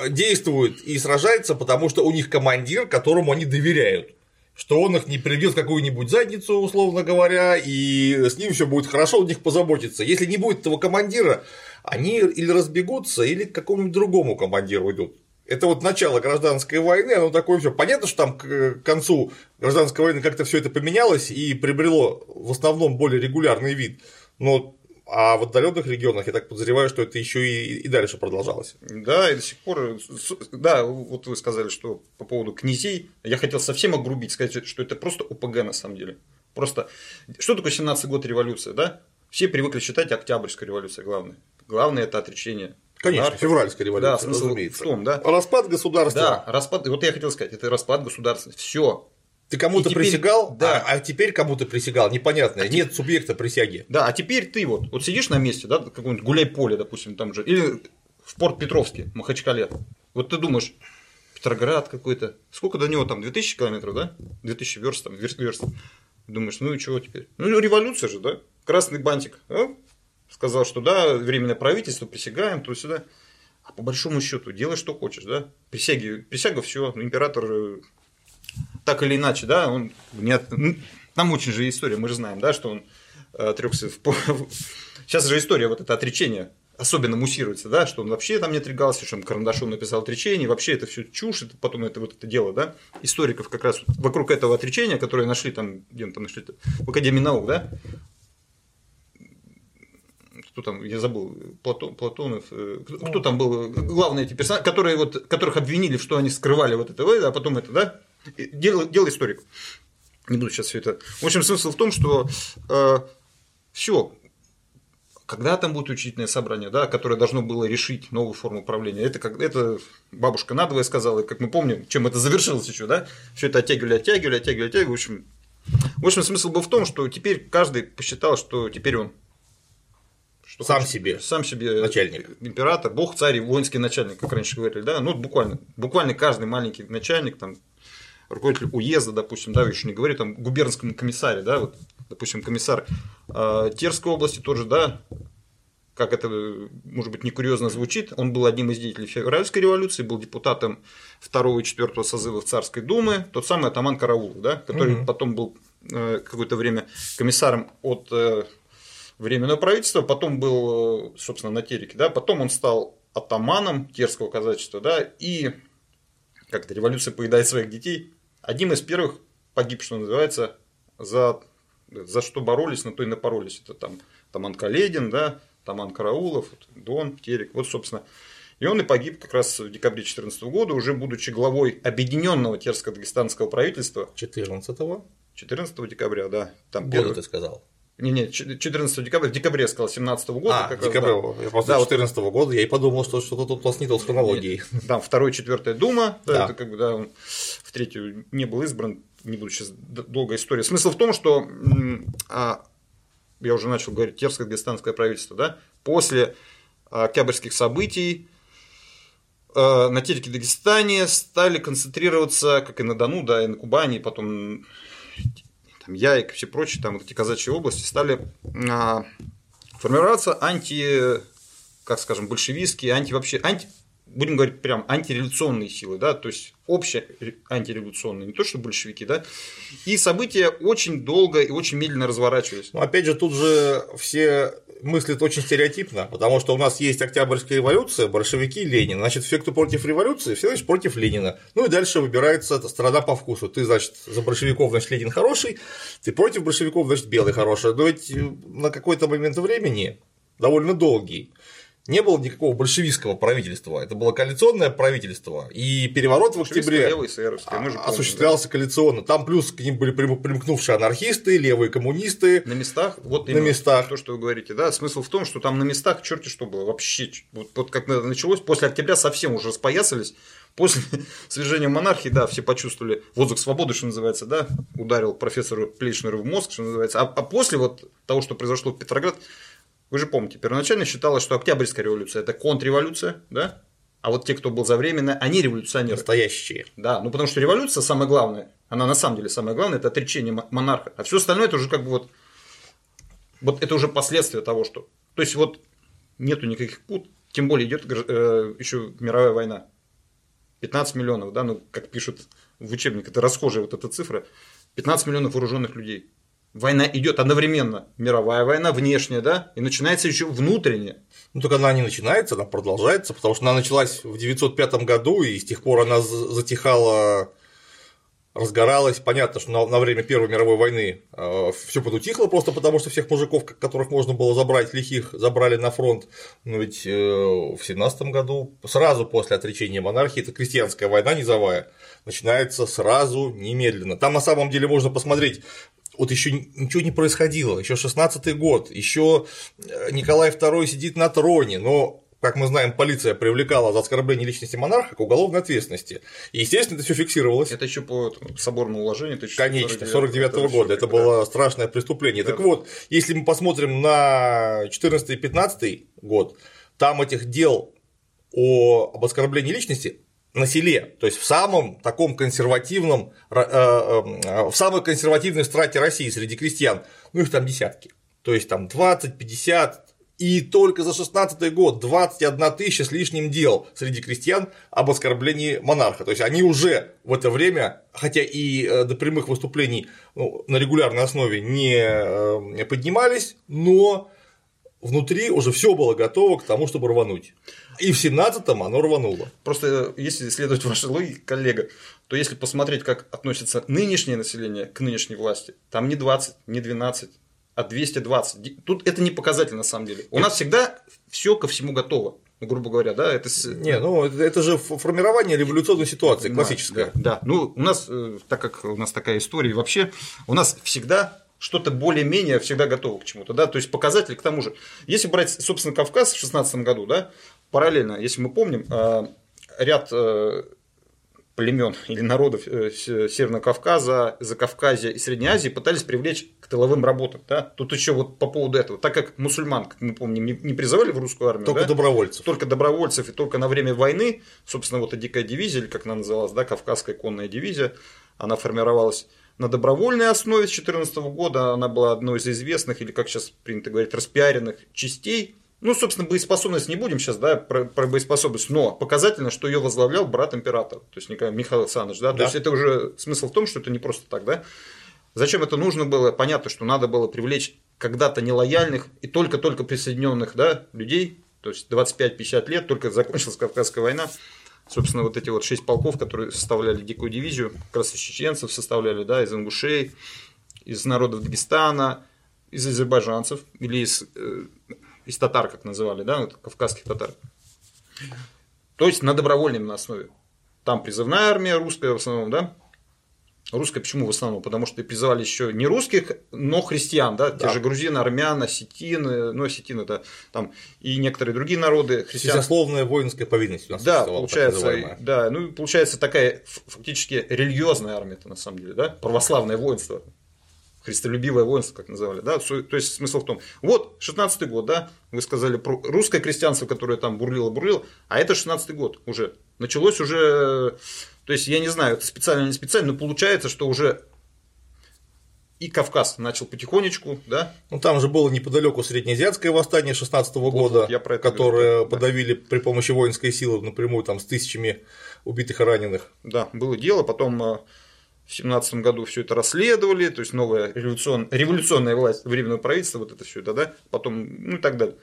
Speaker 1: э, действует и сражается, потому что у них командир, которому они доверяют что он их не приведет какую-нибудь задницу, условно говоря, и с ним все будет хорошо, у них позаботится. Если не будет этого командира, они или разбегутся, или к какому-нибудь другому командиру идут. Это вот начало гражданской войны, оно такое все. Понятно, что там к концу гражданской войны как-то все это поменялось и приобрело в основном более регулярный вид. Но а в отдаленных регионах я так подозреваю, что это еще и, и дальше продолжалось.
Speaker 2: Да, и до сих пор. Да, вот вы сказали, что по поводу князей, я хотел совсем огрубить, сказать, что это просто ОПГ на самом деле. Просто что такое 17 год революция, да? Все привыкли считать Октябрьская революция главное. Главное это отречение
Speaker 1: Конечно, Монархия. февральская революция, да, смысл разумеется.
Speaker 2: В том, да.
Speaker 1: Распад государства.
Speaker 2: Да, распад, вот я хотел сказать, это распад государства. Все.
Speaker 1: Ты кому-то теперь, присягал, да. а, а теперь кому-то присягал, непонятно, а нет субъекта присяги.
Speaker 2: Да, а теперь ты вот, вот сидишь на месте, да, каком-нибудь гуляй-поле, допустим, там же, или в порт Петровске, Махачкале. Вот ты думаешь, Петроград какой-то, сколько до него там, 2000 километров, да? 2000 верст, там, верст, верст. Думаешь, ну и чего теперь? Ну, революция же, да? Красный бантик. А? Сказал, что да, временное правительство, присягаем, то сюда. А по большому счету, делай, что хочешь, да? Присяги, присяга, все, император э, так или иначе, да, он не ну, Нам очень же история, мы же знаем, да, что он э, отрекся в... Сейчас же история, вот это отречение особенно муссируется, да, что он вообще там не отрекался, что он карандашом написал отречение, вообще это все чушь, это потом это вот это дело, да, историков как раз вокруг этого отречения, которое нашли там, где там нашли, в Академии наук, да, кто там, я забыл, Платон, Платонов, э, кто, кто там был, главные эти персонажи, которые вот, которых обвинили, что они скрывали вот это, а потом это, да, дело, дело историк. Не буду сейчас все это. В общем, смысл в том, что э, все, когда там будет учительное собрание, да, которое должно было решить новую форму управления, это как это бабушка надвое сказала, и как мы помним, чем это завершилось еще, да, все это оттягивали, оттягивали, оттягивали, оттягивали, в общем, в общем, смысл был в том, что теперь каждый посчитал, что теперь он
Speaker 1: что сам хочет, себе
Speaker 2: сам себе
Speaker 1: начальник
Speaker 2: император бог царь и воинский начальник как раньше говорили да ну буквально буквально каждый маленький начальник там руководитель уезда, допустим, да, еще не говорю, там, губернскому комиссаре, да, вот, допустим, комиссар э, Терской области тоже, да, как это, может быть, некурьезно звучит, он был одним из деятелей февральской революции, был депутатом второго и четвертого созывов Царской Думы, тот самый атаман Караулов, да, который угу. потом был э, какое-то время комиссаром от э, Временного правительства, потом был, собственно, на Тереке, да, потом он стал атаманом Терского казачества, да, и как это, революция поедает своих детей, одним из первых погиб, что называется, за, за что боролись, на то и напоролись. Это там Таман Каледин, да, Таман Караулов, Дон, Терек, вот, собственно. И он и погиб как раз в декабре 2014 года, уже будучи главой объединенного Терско-Дагестанского правительства.
Speaker 1: 14
Speaker 2: 14 декабря, да.
Speaker 1: Там Года первый... ты сказал.
Speaker 2: Не, не, 14 декабря, в декабре я сказал, 17 года.
Speaker 1: А, как декабря, раз, да. я просто да, 14 -го года, я и подумал, что что-то тут у вас не то с хронологией.
Speaker 2: Да, второй, четвертая дума, да, это как бы, да, он в третью не был избран, не буду сейчас долгая история. Смысл в том, что а, я уже начал говорить, Терско-Дагестанское правительство, да, после октябрьских событий а, на территории Дагестане стали концентрироваться, как и на Дону, да, и на Кубани, и потом там, Яик и все прочие, там вот эти казачьи области стали а, формироваться анти, как скажем, большевистские, анти вообще, анти, будем говорить прям антиреволюционные силы, да, то есть общие антиреволюционные, не то что большевики, да, и события очень долго и очень медленно разворачивались.
Speaker 1: Ну, опять же, тут же все мыслят очень стереотипно, потому что у нас есть Октябрьская революция, большевики, Ленин. Значит, все, кто против революции, все, значит, против Ленина. Ну и дальше выбирается страна по вкусу. Ты, значит, за большевиков, значит, Ленин хороший, ты против большевиков, значит, белый хороший. Но ведь на какой-то момент времени, довольно долгий, не было никакого большевистского правительства, это было коалиционное правительство, и переворот в октябре осуществлялся коалиционно. Там плюс к ним были примкнувшие анархисты, левые коммунисты.
Speaker 2: На местах, вот на местах. то, что вы говорите, да, смысл в том, что там на местах черти что было вообще, вот, вот как началось, после октября совсем уже распоясались, После [LAUGHS] свержения монархии, да, все почувствовали воздух свободы, что называется, да, ударил профессору Плечнеру в мозг, что называется. А, а после вот того, что произошло в Петроград, вы же помните, первоначально считалось, что Октябрьская революция – это контрреволюция, да? А вот те, кто был за временно, они революционеры.
Speaker 1: Настоящие.
Speaker 2: Да, ну потому что революция самое главное, она на самом деле самое главное, это отречение монарха. А все остальное это уже как бы вот, вот это уже последствия того, что. То есть вот нету никаких пут, тем более идет э, еще мировая война. 15 миллионов, да, ну как пишут в учебниках, это расхожая вот эта цифра. 15 миллионов вооруженных людей война идет одновременно. Мировая война, внешняя, да, и начинается еще внутренняя.
Speaker 1: Ну, только она не начинается, она продолжается, потому что она началась в 905 году, и с тех пор она затихала, разгоралась. Понятно, что на, время Первой мировой войны э, все подутихло, просто потому что всех мужиков, которых можно было забрать, лихих, забрали на фронт. Но ведь э, в 17 году, сразу после отречения монархии, это крестьянская война низовая, начинается сразу, немедленно. Там на самом деле можно посмотреть вот еще ничего не происходило, еще 16-й год, еще э, Николай II сидит на троне, но как мы знаем, полиция привлекала за оскорбление личности монарха к уголовной ответственности. И, естественно, это все фиксировалось.
Speaker 2: Это еще по соборному уложению
Speaker 1: Конечно, 49 -го года. Это было страшное преступление. Да. Так вот, если мы посмотрим на 14 и 15 год, там этих дел о, об оскорблении личности на селе, то есть в самом таком консервативном, э, э, в самой консервативной страте России среди крестьян, ну их там десятки, то есть там 20, 50, и только за 16 год 21 тысяча с лишним дел среди крестьян об оскорблении монарха. То есть они уже в это время, хотя и э, до прямых выступлений ну, на регулярной основе не поднимались, но внутри уже все было готово к тому, чтобы рвануть. И в 17-м оно рвануло.
Speaker 2: Просто если следовать вашей логике, коллега, то если посмотреть, как относится нынешнее население к нынешней власти, там не 20, не 12, а 220. Тут это не показатель на самом деле. У нас всегда все ко всему готово. Ну, грубо говоря, да, это...
Speaker 1: Не, ну, это же формирование революционной ситуации, классическая.
Speaker 2: Да, да, ну, у нас, э, так как у нас такая история, вообще, у нас всегда что-то более-менее всегда готово к чему-то, да, то есть показатель к тому же. Если брать, собственно, Кавказ в 16 году, да, параллельно, если мы помним, э, ряд э, племен или народов э, Северного Кавказа, Закавказья и Средней Азии пытались привлечь к тыловым работам. Да? Тут еще вот по поводу этого, так как мусульман, как мы помним, не призывали в русскую армию.
Speaker 1: Только
Speaker 2: да?
Speaker 1: добровольцев.
Speaker 2: Только добровольцев, и только на время войны, собственно, вот эта дикая дивизия, или как она называлась, да, Кавказская конная дивизия, она формировалась на добровольной основе с 2014 года. Она была одной из известных, или как сейчас принято говорить, распиаренных частей Ну, собственно, боеспособность не будем сейчас, да, про, про боеспособность, но показательно, что ее возглавлял брат императора, то есть Николай Михаил Александрович, да? да, то есть это уже смысл в том, что это не просто так, да. Зачем это нужно было? Понятно, что надо было привлечь когда-то нелояльных и только-только присоединенных, да, людей, то есть 25-50 лет, только закончилась Кавказская война, собственно, вот эти вот шесть полков, которые составляли дикую дивизию, как раз из чеченцев составляли, да, из ингушей, из народов Дагестана, из азербайджанцев или из, э, из татар, как называли, да, вот, кавказских татар. То есть на добровольной на основе. Там призывная армия русская в основном, да, Русская почему в основном? Потому что призывали еще не русских, но христиан, да, да. те же грузины, армян, осетины, ну, осетины, да, там, и некоторые другие народы
Speaker 1: христиан. Безусловная воинская повинность у нас
Speaker 2: Да, получается, да, ну, получается такая фактически религиозная армия это на самом деле, да, православное воинство, христолюбивое воинство, как называли, да, то есть смысл в том, вот, 16 год, да, вы сказали про русское крестьянство, которое там бурлило-бурлило, а это 16 год уже, началось уже то есть, я не знаю, это специально или не специально, но получается, что уже и Кавказ начал потихонечку, да?
Speaker 1: Ну там же было неподалеку среднеазиатское восстание 16 -го года, вот, я про это которое говорю, подавили да. при помощи воинской силы напрямую там с тысячами убитых и раненых.
Speaker 2: Да, было дело, потом э, в 17 году все это расследовали, то есть новая революцион... революционная власть, временное правительство, вот это все это, да, потом, ну и так далее.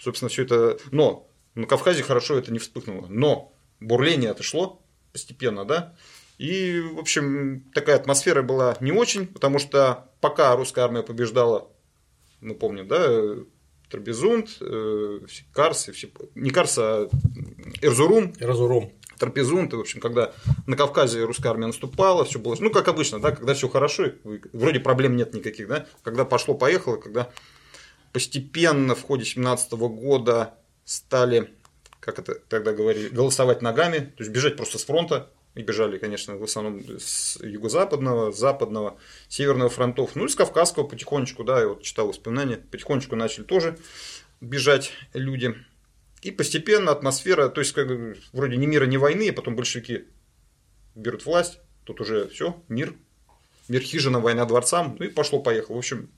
Speaker 2: Собственно, все это. Но на Кавказе хорошо это не вспыхнуло. Но бурление отошло, постепенно, да. И, в общем, такая атмосфера была не очень, потому что пока русская армия побеждала, мы помним, да, Трапезунд, э, Карс, все, не Карс, а Эрзурум.
Speaker 1: Эрзурум.
Speaker 2: Трапезунд, и, в общем, когда на Кавказе русская армия наступала, все было, ну, как обычно, да, когда все хорошо, вроде проблем нет никаких, да, когда пошло-поехало, когда постепенно в ходе 17 года стали как это тогда говорили, голосовать ногами, то есть бежать просто с фронта, и бежали, конечно, в основном с юго-западного, западного, северного фронтов, ну и с Кавказского потихонечку, да, я вот читал воспоминания, потихонечку начали тоже бежать люди. И постепенно атмосфера, то есть как вроде ни мира, ни войны, а потом большевики берут власть, тут уже все, мир, мир хижина, война дворцам, ну и пошло-поехало. В общем,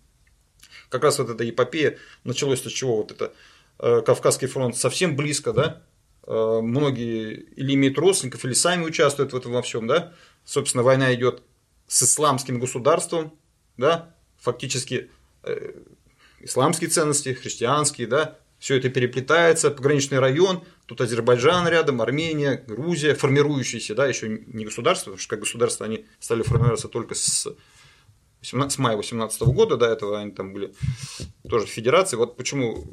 Speaker 2: как раз вот эта эпопея началось с чего? Вот это Э, Кавказский фронт совсем близко, да, э, многие или имеют родственников, или сами участвуют в этом во всем, да, собственно, война идет с исламским государством, да, фактически э, исламские ценности, христианские, да, все это переплетается, пограничный район, тут Азербайджан рядом, Армения, Грузия, формирующиеся, да, еще не государство, потому что как государство они стали формироваться только с 18, с мая 18 года, до этого они там были тоже федерации. Вот почему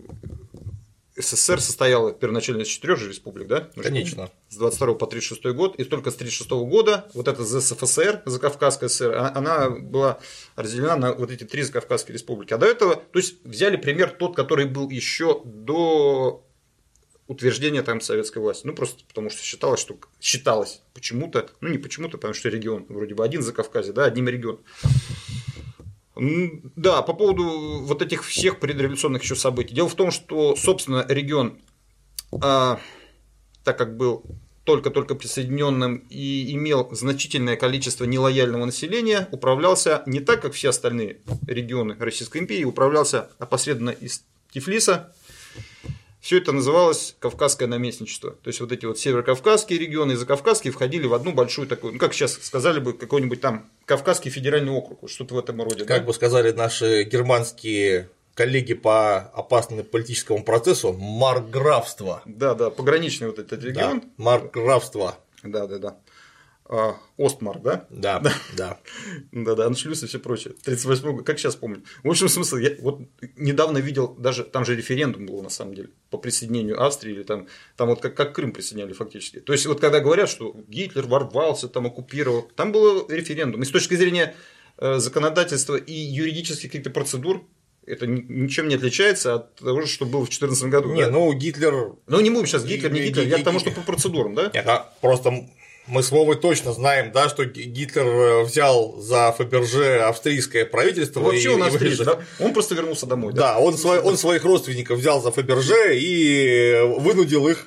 Speaker 2: СССР состояла первоначально из четырех же республик, да?
Speaker 1: Конечно.
Speaker 2: С 22 по 36 год. И только с 36 года вот эта ЗСФСР, Закавказская ССР, а, она была разделена на вот эти три Закавказские республики. А до этого, то есть взяли пример тот, который был еще до утверждения там советской власти. Ну, просто потому что считалось, что считалось почему-то, ну не почему-то, потому что регион вроде бы один за Кавказе, да, одним регионом. Да, по поводу вот этих всех предреволюционных еще событий. Дело в том, что, собственно, регион, а, так как был только-только присоединенным и имел значительное количество нелояльного населения, управлялся не так, как все остальные регионы Российской империи, управлялся опосредованно из Тифлиса, все это называлось Кавказское наместничество. То есть вот эти вот северокавказские регионы и закавказские входили в одну большую такую, ну как сейчас сказали бы, какой-нибудь там Кавказский федеральный округ, что-то в этом роде.
Speaker 1: Как да? бы сказали наши германские коллеги по опасному политическому процессу, маркграфство.
Speaker 2: Да, да, пограничный вот этот регион. Да,
Speaker 1: маркграфство.
Speaker 2: Да, да, да. А, Остмарк, да?
Speaker 1: Да, да.
Speaker 2: Да, [LAUGHS] да, Аншлюс и все прочее. 38 как сейчас помню. В общем, смысл, я вот недавно видел, даже там же референдум был на самом деле по присоединению Австрии, или там, там вот как, как Крым присоединяли фактически. То есть, вот когда говорят, что Гитлер ворвался, там оккупировал, там был референдум. И с точки зрения э, законодательства и юридических каких-то процедур, это ничем не отличается от того, что было в 2014 году.
Speaker 1: Не, да? ну Гитлер.
Speaker 2: Ну не будем сейчас Гитлер, не Гитлер. Я к тому, что по процедурам, да?
Speaker 1: Нет, а просто мы с Вовой точно знаем, да, что Гитлер э, взял за Фаберже австрийское правительство.
Speaker 2: Ну, вообще и, он австриец, да? Он просто вернулся домой.
Speaker 1: Да, да он, свой, он своих родственников взял за Фаберже и вынудил их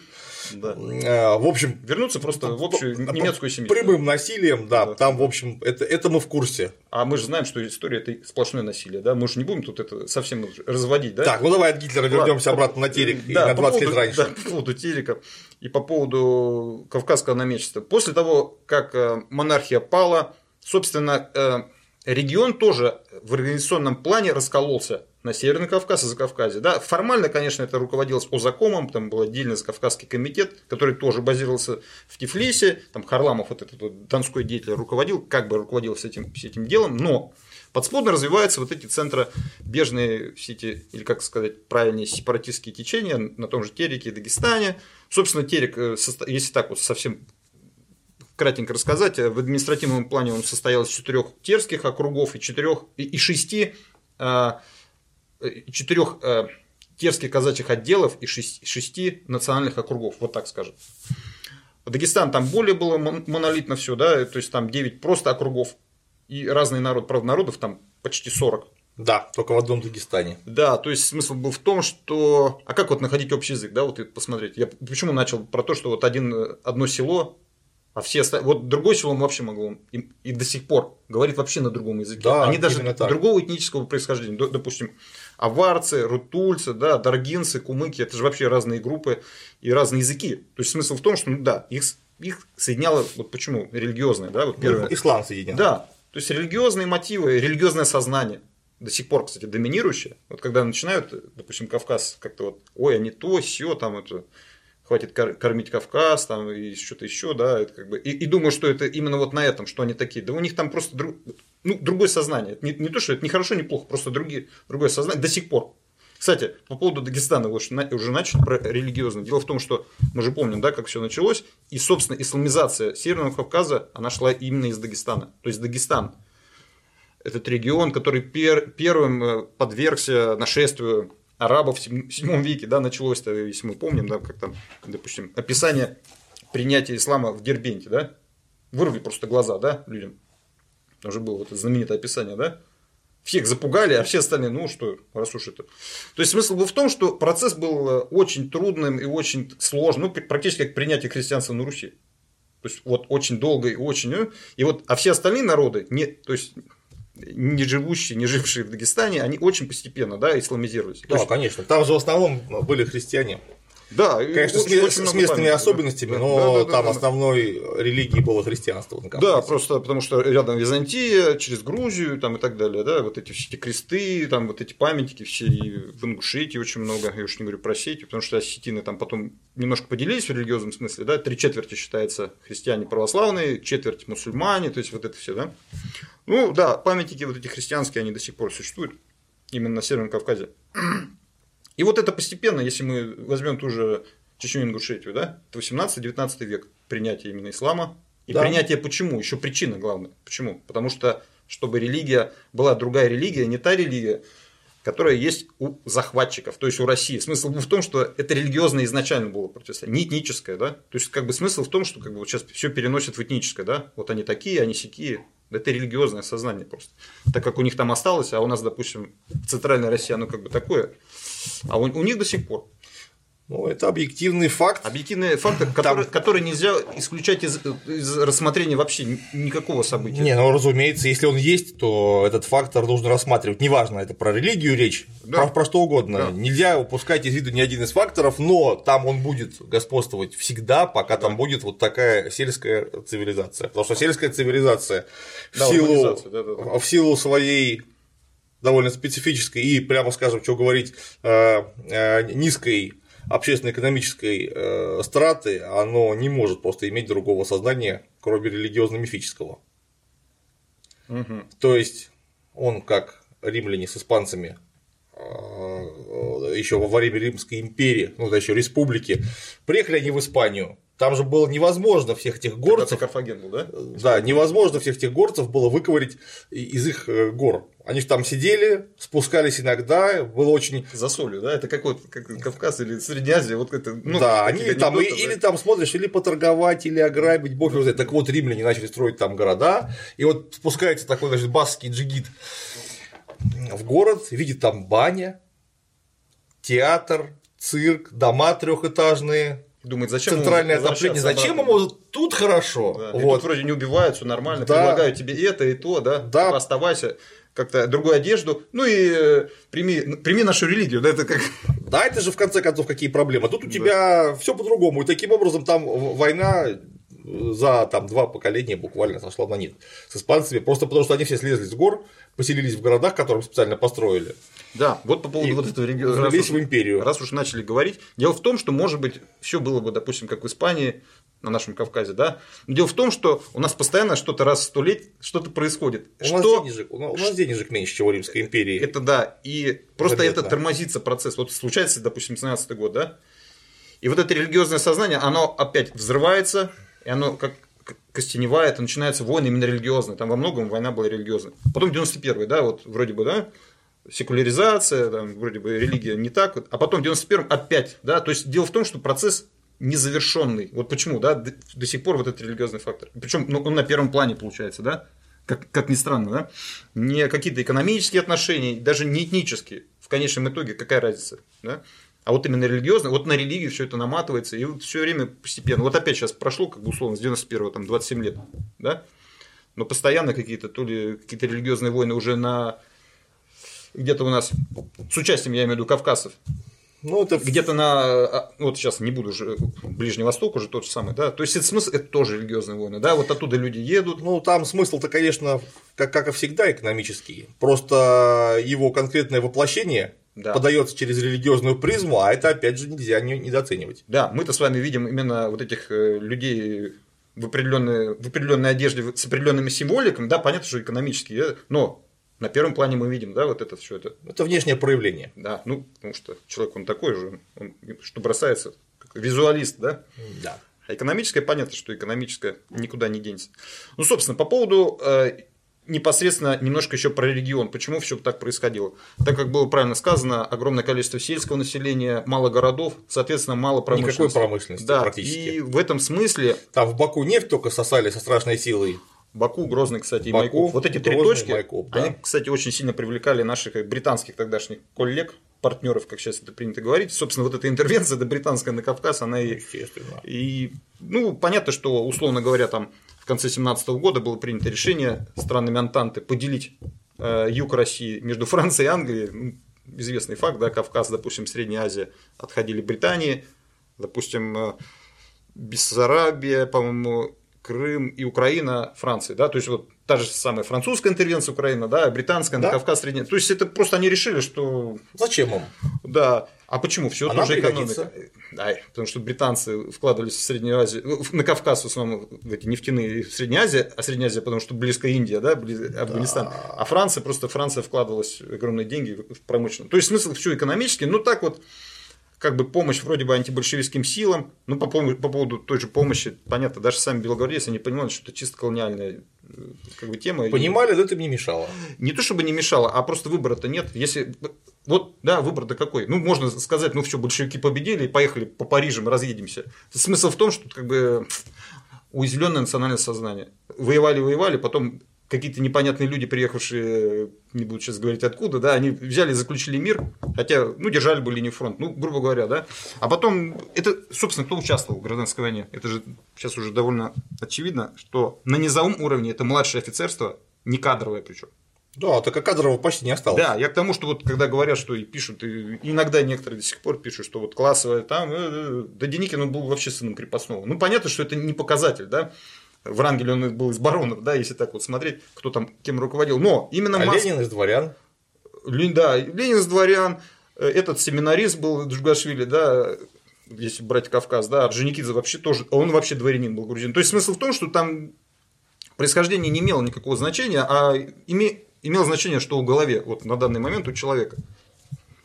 Speaker 2: Да.
Speaker 1: Э, В общем,
Speaker 2: Вернуться просто в общую немецкую семью.
Speaker 1: прямым насилием, да,
Speaker 2: Да.
Speaker 1: там, в общем, это, это мы в курсе.
Speaker 2: А мы же знаем, что история это сплошное насилие, да? Мы же не будем тут это совсем разводить, да?
Speaker 1: Так, ну давай от Гитлера вернемся
Speaker 2: по-
Speaker 1: обратно на телек и
Speaker 2: да,
Speaker 1: на
Speaker 2: по
Speaker 1: 20 лет
Speaker 2: поводу-
Speaker 1: раньше.
Speaker 2: да, по поводу телека и по поводу кавказского намечества. После того, как э, монархия пала, собственно, э, регион тоже в организационном плане раскололся на Северный Кавказ и Закавказье. Да, формально, конечно, это руководилось Озакомом, там был отдельный Закавказский комитет, который тоже базировался в Тифлисе, там Харламов, вот этот вот донской деятель, руководил, как бы руководил всем этим, всем этим делом, но подспудно развиваются вот эти центробежные, все эти, или как сказать правильнее, сепаратистские течения на том же Тереке и Дагестане. Собственно, Терек, э, если так вот совсем кратенько рассказать, э, в административном плане он состоял из четырех терских округов и четырех и, шести э, четырех терских казачьих отделов и шесть- шести национальных округов, вот так скажем. Дагестан там более было мон- монолитно все, да, то есть там 9 просто округов и разный народ, правда, народов там почти 40.
Speaker 1: Да, только в одном Дагестане.
Speaker 2: Да, то есть смысл был в том, что... А как вот находить общий язык, да, вот и посмотреть. Я почему начал про то, что вот один, одно село, а все остальные... Вот другое село вообще могло и, и до сих пор говорит вообще на другом языке.
Speaker 1: Да,
Speaker 2: Они даже
Speaker 1: так.
Speaker 2: другого этнического происхождения. Допустим, аварцы, рутульцы, да, даргинцы, кумыки, это же вообще разные группы и разные языки. То есть смысл в том, что, ну да, их, их соединяло, вот почему, религиозное, да, вот первое.
Speaker 1: Ислам соединен.
Speaker 2: Да, то есть религиозные мотивы, религиозное сознание до сих пор, кстати, доминирующее. Вот когда начинают, допустим, Кавказ как-то вот, ой, а не то, все, там это хватит кор- кормить Кавказ, там и что-то еще, да, это как бы и, и думаю, что это именно вот на этом, что они такие, да у них там просто друг- ну, другое сознание, это не, не то, что это не хорошо, не плохо, просто другие, другое сознание до сих пор. Кстати, по поводу Дагестана, вы уже начали про религиозное. Дело в том, что мы же помним, да, как все началось, и, собственно, исламизация Северного Кавказа, она шла именно из Дагестана. То есть Дагестан этот регион, который пер- первым э, подвергся нашествию арабов в сем- седьмом веке, да, началось-то, если мы помним, да, как там, допустим, описание принятия ислама в Дербенте, да, вырвали просто глаза, да, людям. Там же было вот это знаменитое описание, да, всех запугали, а все остальные, ну что, раз уж это. То есть смысл был в том, что процесс был э, очень трудным и очень сложным, ну, пр- практически как принятие христианства на Руси. То есть вот очень долго и очень. э, И вот, а все остальные народы, не, то есть не живущие, не жившие в Дагестане, они очень постепенно, да, исламизировались.
Speaker 1: Да,
Speaker 2: есть,
Speaker 1: конечно. Там же в основном были христиане.
Speaker 2: Да,
Speaker 1: Конечно, с,
Speaker 2: очень-
Speaker 1: с местными
Speaker 2: да.
Speaker 1: особенностями,
Speaker 2: Да,
Speaker 1: но
Speaker 2: да, да,
Speaker 1: там
Speaker 2: да, да.
Speaker 1: основной религией было христианство.
Speaker 2: Да, просто потому что рядом Византия, через Грузию там, и так далее, да, вот эти все эти кресты, там вот эти памятники все, и в Ингушетии очень много, я уж не говорю про Осетию, потому что осетины там потом немножко поделились в религиозном смысле, да, три четверти считается христиане православные, четверть мусульмане, то есть вот это все, да. Ну, да, памятники вот эти христианские, они до сих пор существуют, именно на Северном Кавказе. И вот это постепенно, если мы возьмем ту же Чечню Ингушетию, да, это 18-19 век принятие именно ислама. И
Speaker 1: Да.
Speaker 2: принятие почему? Еще причина главная. Почему? Потому что, чтобы религия была другая религия, не та религия, которая есть у захватчиков, то есть у России. Смысл был в том, что это религиозное изначально было противостояние, не этническое, да. То есть, как бы смысл в том, что как бы вот сейчас все переносят в этническое, да. Вот они такие, они сякие. Это религиозное сознание просто. Так как у них там осталось, а у нас, допустим, центральная Россия, оно как бы такое. А у, у них до сих пор.
Speaker 1: Ну, это объективный факт.
Speaker 2: Объективные факты, которые, которые нельзя исключать из, из рассмотрения вообще ни- никакого события.
Speaker 1: Не, ну разумеется, если он есть, то этот фактор нужно рассматривать. Неважно, это про религию речь,
Speaker 2: Да.
Speaker 1: про, про что угодно.
Speaker 2: Да.
Speaker 1: Нельзя упускать из виду ни один из факторов, но там он будет господствовать всегда, пока там будет вот такая сельская цивилизация. Потому что сельская цивилизация в,
Speaker 2: Да,
Speaker 1: силу,
Speaker 2: урбанизация, да, да, да.
Speaker 1: в силу своей довольно специфической и, прямо скажем, что говорить, э, э, низкой общественно-экономической э, страты, оно не может просто иметь другого сознания, кроме религиозно-мифического.
Speaker 2: Мгм.
Speaker 1: То есть он, как римляне с испанцами, еще во время Римской империи, ну да еще республики, приехали они в Испанию. Там же было невозможно всех этих горцев,
Speaker 2: Карфаген был, да?
Speaker 1: да, невозможно всех этих горцев было выковырить из их э, гор. Они же там сидели, спускались иногда, было очень
Speaker 2: За солью, да? Это как вот как Кавказ или Средняя Азия, вот это. Ну,
Speaker 1: да, они там и- или там смотришь, или поторговать, или ограбить, бог его знает. Так вот, римляне начали строить там города, и вот спускается такой, значит, баскский джигит в город, видит там баня, театр, цирк, дома трехэтажные,
Speaker 2: думает, зачем
Speaker 1: центральное отопление, зачем
Speaker 2: обратно?
Speaker 1: ему тут хорошо?
Speaker 2: Да, и
Speaker 1: вот.
Speaker 2: тут вроде не убивают, все нормально,
Speaker 1: Да.
Speaker 2: предлагают тебе это и то, да,
Speaker 1: Да.
Speaker 2: Оставайся, как-то другую одежду, ну и э, прими, прими нашу религию, да, это как...
Speaker 1: Да, это же в конце концов какие проблемы. Тут у тебя все по-другому. И таким образом там война за там, два поколения буквально сошла на нет с испанцами, просто потому что они все слезли с гор, поселились в городах, которые специально построили,
Speaker 2: Да, вот по поводу
Speaker 1: и
Speaker 2: вот этого региона.
Speaker 1: влились в империю.
Speaker 2: Раз уж начали говорить, дело в том, что, может быть, все было бы, допустим, как в Испании, на нашем Кавказе, да. Но дело в том, что у нас постоянно что-то раз в сто лет что-то происходит.
Speaker 1: У нас,
Speaker 2: что
Speaker 1: денежек, у нас- у нас денежек меньше, чем у Римской империи.
Speaker 2: это да, и просто
Speaker 1: Заметно.
Speaker 2: это тормозится процесс. Вот случается, допустим, 17 год, да, и вот это религиозное сознание, оно опять взрывается, и оно как костеневает, и начинаются войны именно религиозные. Там во многом война была религиозная. Потом 91-й, да, вот вроде бы, да, секуляризация, там, вроде бы религия не так, а потом в 91-м опять, да, то есть дело в том, что процесс незавершенный. Вот почему, да, до сих пор вот этот религиозный фактор. Причем ну, он на первом плане получается, да, как, как ни странно, да, не какие-то экономические отношения, даже не этнические. В конечном итоге какая разница, да? А вот именно религиозно, вот на религию все это наматывается, и вот все время постепенно. Вот опять сейчас прошло, как бы условно, с 91-го, там, 27 лет, да? Но постоянно какие-то, то ли какие-то религиозные войны уже на где-то у нас, с участием, я имею в виду, кавказцев,
Speaker 1: Ну, это
Speaker 2: где-то на, а, вот сейчас не буду уже, Ближний Восток уже тот же самый, да, то есть это смысл, это тоже религиозные войны, да, вот оттуда люди едут,
Speaker 1: Ну, там смысл-то, конечно, как, как и всегда, экономический. Просто его конкретное воплощение
Speaker 2: Да.
Speaker 1: подается через религиозную призму, а это, опять же, нельзя не- недооценивать.
Speaker 2: Да, мы-то с вами видим именно вот этих э, людей в определенной, в определенной одежде с определенными символиками, да, понятно, что экономические, но на первом плане мы видим, да, вот это все это,
Speaker 1: Это внешнее проявление.
Speaker 2: да, ну, потому что человек, он такой же, он, что бросается, как визуалист, да,
Speaker 1: Да.
Speaker 2: а экономическое, понятно, что экономическое никуда не денется. Ну, собственно, по поводу э, непосредственно немножко еще про регион. Почему все так происходило? Так как было правильно сказано, огромное количество сельского населения, мало городов, соответственно, мало промышленности.
Speaker 1: Никакой промышленности
Speaker 2: Да,
Speaker 1: практически.
Speaker 2: и в этом смысле
Speaker 1: Там в Баку нефть только сосали со страшной силой.
Speaker 2: Баку, Грозный, кстати, и
Speaker 1: Баку,
Speaker 2: Майкоп. Вот эти три точки,
Speaker 1: Майкоп, да.
Speaker 2: они, кстати, очень сильно привлекали наших э, британских тогдашних коллег, партнеров, как сейчас это принято говорить. Собственно, вот эта интервенция эта британская на Кавказ, она и. И, ну, понятно, что, условно говоря, там в конце 17 года было принято решение странами Антанты поделить э, юг России между Францией и Англией. Ну, известный факт, да, Кавказ, допустим, Средняя Азия отходили Британии, допустим, э, Бессарабия, по-моему, Крым и Украина Франции, да, то есть вот та же самая французская интервенция Украина, да, британская на
Speaker 1: Да.
Speaker 2: Кавказ, Средняя, то есть это просто они решили, что
Speaker 1: Зачем им?
Speaker 2: да. А почему? Все
Speaker 1: А нам
Speaker 2: тоже
Speaker 1: пригодится.
Speaker 2: экономика. Да, потому что британцы вкладывались в Среднюю Азию, на Кавказ в основном в эти нефтяные в Средней Азии, а Средняя Азия, потому что близко Индия, да, близ- Афганистан. А Франция, просто Франция вкладывалась огромные деньги в промышленность. То есть смысл все экономический, ну так вот, как бы помощь вроде бы антибольшевистским силам, ну по, пом- по поводу той же помощи, понятно, даже сами белогвардейцы, они понимали, что это чисто колониальная э, как бы тема. И-
Speaker 1: Понимали, но это им не мешало.
Speaker 2: не то чтобы не мешало, а просто выбора-то нет. Если вот, да, выбор-то какой? Ну, можно сказать, ну все, большевики победили, и поехали по Парижам, разъедемся. Смысл в том, что как бы уязвленное национальное сознание. Воевали, воевали, потом какие-то непонятные люди, приехавшие, не буду сейчас говорить откуда, да, они взяли, заключили мир, хотя, ну, держали бы линию фронта, ну, грубо говоря, да. А потом, это, собственно, кто участвовал в гражданской войне? Это же сейчас уже довольно очевидно, что на низовом уровне это младшее офицерство, не кадровое причем.
Speaker 1: Да, так а кадрового почти не осталось.
Speaker 2: Да, я к тому, что вот когда говорят, что и пишут, и иногда некоторые до сих пор пишут, что вот классовая там, э, э, да Деникин он был вообще сыном крепостного. Ну, понятно, что это не показатель, да. Врангель он был из баронов, да, если так вот смотреть, кто там кем руководил. Но именно
Speaker 1: А
Speaker 2: масс-
Speaker 1: Ленин из дворян.
Speaker 2: Лен- да, Ленин из дворян, э, этот семинарист был Джугашвили, да, если брать Кавказ, да, Орджоникидзе вообще тоже, он вообще дворянин был грузин. То есть смысл в том, что там происхождение не имело никакого значения, а име- имело значение, что в голове вот на данный момент у человека.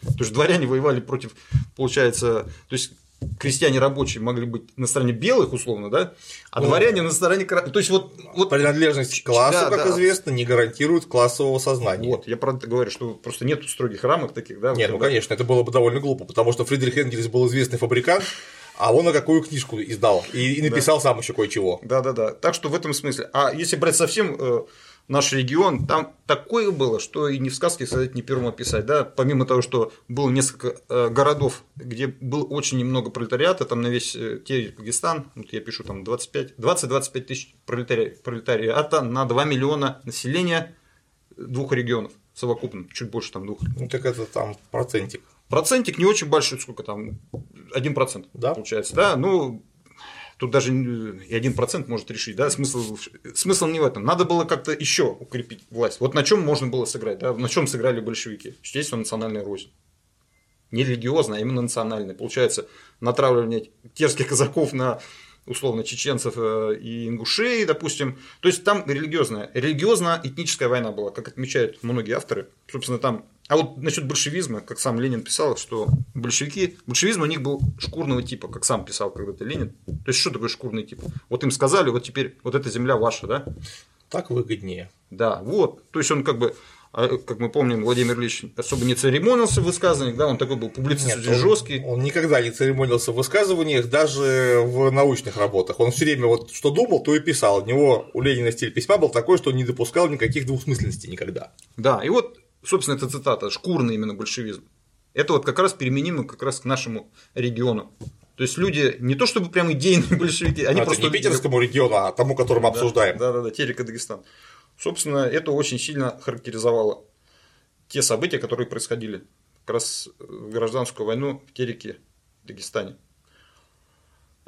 Speaker 2: То есть дворяне воевали против, получается, то есть крестьяне рабочие могли быть на стороне белых, условно, да, а
Speaker 1: Ну,
Speaker 2: дворяне на стороне... кра- То есть вот, вот
Speaker 1: Принадлежность к классу,
Speaker 2: Да,
Speaker 1: как
Speaker 2: да.
Speaker 1: известно, не гарантирует классового сознания.
Speaker 2: вот, я это говорю, что просто нет строгих рамок таких, да.
Speaker 1: Нет,
Speaker 2: вот,
Speaker 1: ну
Speaker 2: да.
Speaker 1: конечно, это было бы довольно глупо, потому что Фридрих Энгельс был известный фабрикант, а он на какую книжку издал и, и написал сам еще кое-чего.
Speaker 2: Да, да, да. Так что в этом смысле. А если брать совсем э, наш регион, там такое было, что и не в сказке сказать, не первым описать, да, помимо того, что было несколько э, городов, где было очень немного пролетариата, там на весь э, Дагестан, вот я пишу там 25, 20-25 тысяч пролетари, пролетариата на 2 миллиона населения двух регионов совокупно, чуть больше там двух.
Speaker 1: Ну так это там процентик.
Speaker 2: Процентик не очень большой, сколько там, 1%
Speaker 1: Да?
Speaker 2: получается, да, ну, тут даже и один процент может решить, да, смысл, смысл не в этом. Надо было как-то еще укрепить власть. Вот на чем можно было сыграть, да, на чем сыграли большевики? Естественно, национальная рознь. Не религиозная, а именно национальная. Получается, натравливание терских казаков на условно чеченцев э, и ингушей, допустим. То есть там религиозная, религиозно-этническая война была, как отмечают многие авторы. Собственно, там а вот насчет большевизма, как сам Ленин писал, что большевики, большевизм у них был шкурного типа, как сам писал когда-то Ленин. То есть, что такое шкурный тип? Вот им сказали, вот теперь вот эта земля ваша, да?
Speaker 1: Так выгоднее.
Speaker 2: Да, вот. То есть, он как бы, а, как мы помним, Владимир Ильич особо не церемонился в высказываниях, да, он такой был публицист
Speaker 1: Нет, он-
Speaker 2: жесткий.
Speaker 1: Он никогда не церемонился в высказываниях, даже в научных работах. Он все время вот что думал, то и писал. У него у Ленина стиль письма был такой, что он не допускал никаких двусмысленностей никогда.
Speaker 2: Да, и вот, собственно, эта цитата, шкурный именно большевизм. Это вот как раз применимо как раз к нашему региону. То есть люди не то чтобы прям идейные [LAUGHS] большевики, они
Speaker 1: Ну,
Speaker 2: просто
Speaker 1: это не питерскому региону, а тому, обсуждаем.
Speaker 2: Да, да, да, Терека Дагестан. Собственно, это очень сильно характеризовало те события, которые происходили как раз в гражданскую войну в Тереке, Дагестане.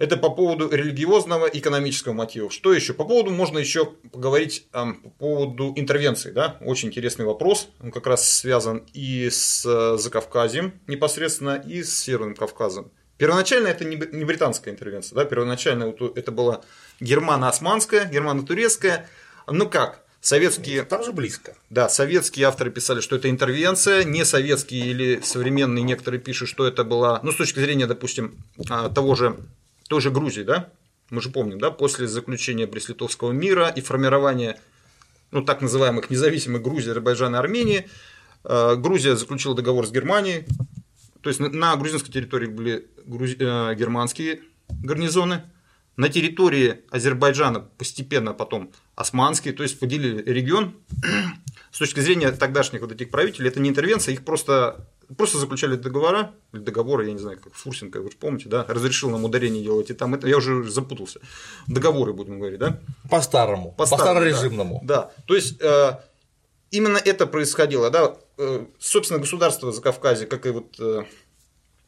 Speaker 2: Это по поводу религиозного и экономического мотива. Что еще? По поводу можно еще поговорить ам, по поводу интервенции. Да? Очень интересный вопрос. Он как раз связан и с э, Закавказьем непосредственно, и с Северным Кавказом. Первоначально это не британская интервенция. Да? Первоначально это была германо-османская, германо-турецкая. Ну как? Советские
Speaker 1: Там же близко.
Speaker 2: да, советские авторы писали, что это интервенция, не советские или современные некоторые пишут, что это была, ну, с точки зрения, допустим, а, того же, той же Грузии, да, мы же помним, да, после заключения Брест-Литовского мира и формирования, ну, так называемых независимых Грузии, Азербайджана и Армении, э, Грузия заключила договор с Германией, то есть на- грузинской территории были грузи- э, германские гарнизоны, на территории Азербайджана постепенно потом османские, то есть поделили регион. [CLEARS THROAT] С точки зрения тогдашних вот этих правителей, это не интервенция, их просто, просто заключали договора, или договоры, я не знаю, как Фурсенко, вы же помните, да, разрешил нам ударение делать, и там это, я уже запутался. Договоры, будем говорить, да?
Speaker 1: По-старому. По,
Speaker 2: старому,
Speaker 1: старорежимному.
Speaker 2: Да, да. то есть э, именно это происходило, да. Э, собственно, государство Закавказье, как и вот, э,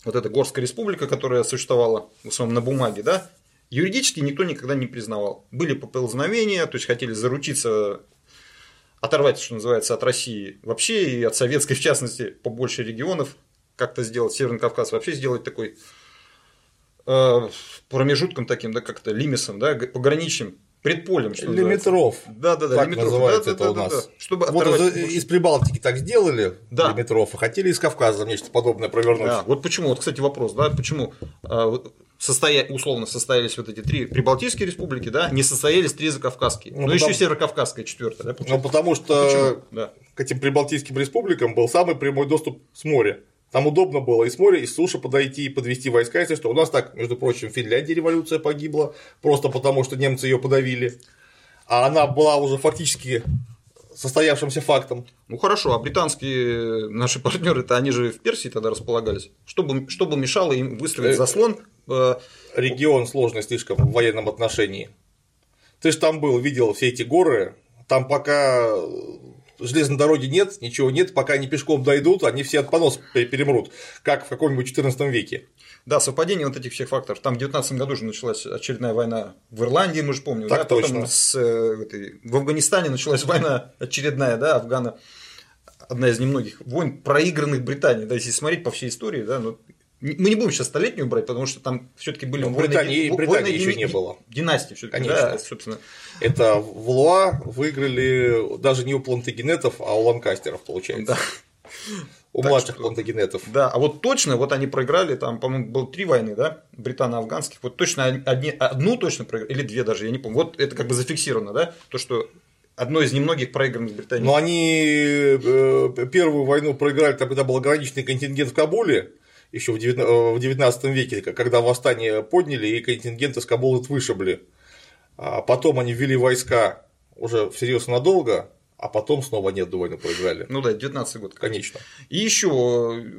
Speaker 2: вот эта Горская республика, которая существовала в основном на бумаге, да, юридически никто никогда не признавал. Были поползновения, то есть хотели заручиться, оторвать, что называется, от России вообще и от советской, в частности, побольше регионов, как-то сделать, Северный Кавказ вообще сделать такой э, промежутком таким, да, как-то лимисом, да, пограничным, предполем, что.
Speaker 1: Лимитров.
Speaker 2: Да, да, да,
Speaker 1: Так
Speaker 2: лимитров.
Speaker 1: называется
Speaker 2: Да,
Speaker 1: это
Speaker 2: да,
Speaker 1: у
Speaker 2: да,
Speaker 1: нас.
Speaker 2: да. Чтобы
Speaker 1: Вот
Speaker 2: оторвать-
Speaker 1: из, из Прибалтики так сделали
Speaker 2: Да.
Speaker 1: лимитров, а хотели из Кавказа нечто подобное провернуть.
Speaker 2: Да, вот почему, вот, кстати, вопрос, да, почему а, состоя... условно состоялись вот эти три прибалтийские республики, да, не состоялись три закавказские,
Speaker 1: Ну,
Speaker 2: но
Speaker 1: потому-
Speaker 2: еще Северокавказская четвертая, да,
Speaker 1: Ну, потому что
Speaker 2: Почему? Да.
Speaker 1: к этим прибалтийским республикам был самый прямой доступ с моря. Там удобно было и с моря, и с суши подойти, и подвести войска, если что. У нас так, между прочим, в Финляндии революция погибла, просто потому что немцы ее подавили. А она была уже фактически состоявшимся фактом.
Speaker 2: Ну хорошо, а британские наши [LAUGHS] партнеры-то они же в Персии тогда располагались. Что бы, что бы мешало им выстроить
Speaker 1: Э,
Speaker 2: заслон? Э,
Speaker 1: Регион сложный слишком в военном отношении. Ты же там был, видел все эти горы, там пока железной дороги нет, ничего нет, пока они пешком дойдут, они все от понос пе- перемрут, как в каком-нибудь 14 веке.
Speaker 2: Да, совпадение вот этих всех факторов. Там в 19 году же началась очередная война в Ирландии, мы же помним.
Speaker 1: Так
Speaker 2: да? Потом
Speaker 1: точно.
Speaker 2: с, э, в Афганистане началась война очередная, да, Афгана. Одна из немногих войн, проигранных Британией. Да, если смотреть по всей истории, да, ну, мы не будем сейчас столетнюю брать, потому что там все-таки были
Speaker 1: Ну,
Speaker 2: войны-
Speaker 1: Британии-
Speaker 2: во-
Speaker 1: Британии
Speaker 2: войны
Speaker 1: еще не было.
Speaker 2: Династии все-таки, да, собственно.
Speaker 1: Это в Луа выиграли даже не у плантагенетов, а у ланкастеров, получается.
Speaker 2: Да.
Speaker 1: У
Speaker 2: Так
Speaker 1: младших
Speaker 2: что-
Speaker 1: плантагенетов.
Speaker 2: Да, а вот точно, вот они проиграли, там, по-моему, было три войны, да, британо-афганских, вот точно одни, одну точно проиграли, или две даже, я не помню, вот это как бы зафиксировано, да, то, что одно из немногих проигранных Британией.
Speaker 1: Но они э, первую войну проиграли, там, когда был ограниченный контингент в Кабуле, еще в 19 э, в 19 веке, когда восстание подняли и контингент из Кабула вышибли. А потом они ввели войска уже всерьез надолго, а потом снова нет войны проиграли.
Speaker 2: Ну да, 19 год.
Speaker 1: Конечно.
Speaker 2: И еще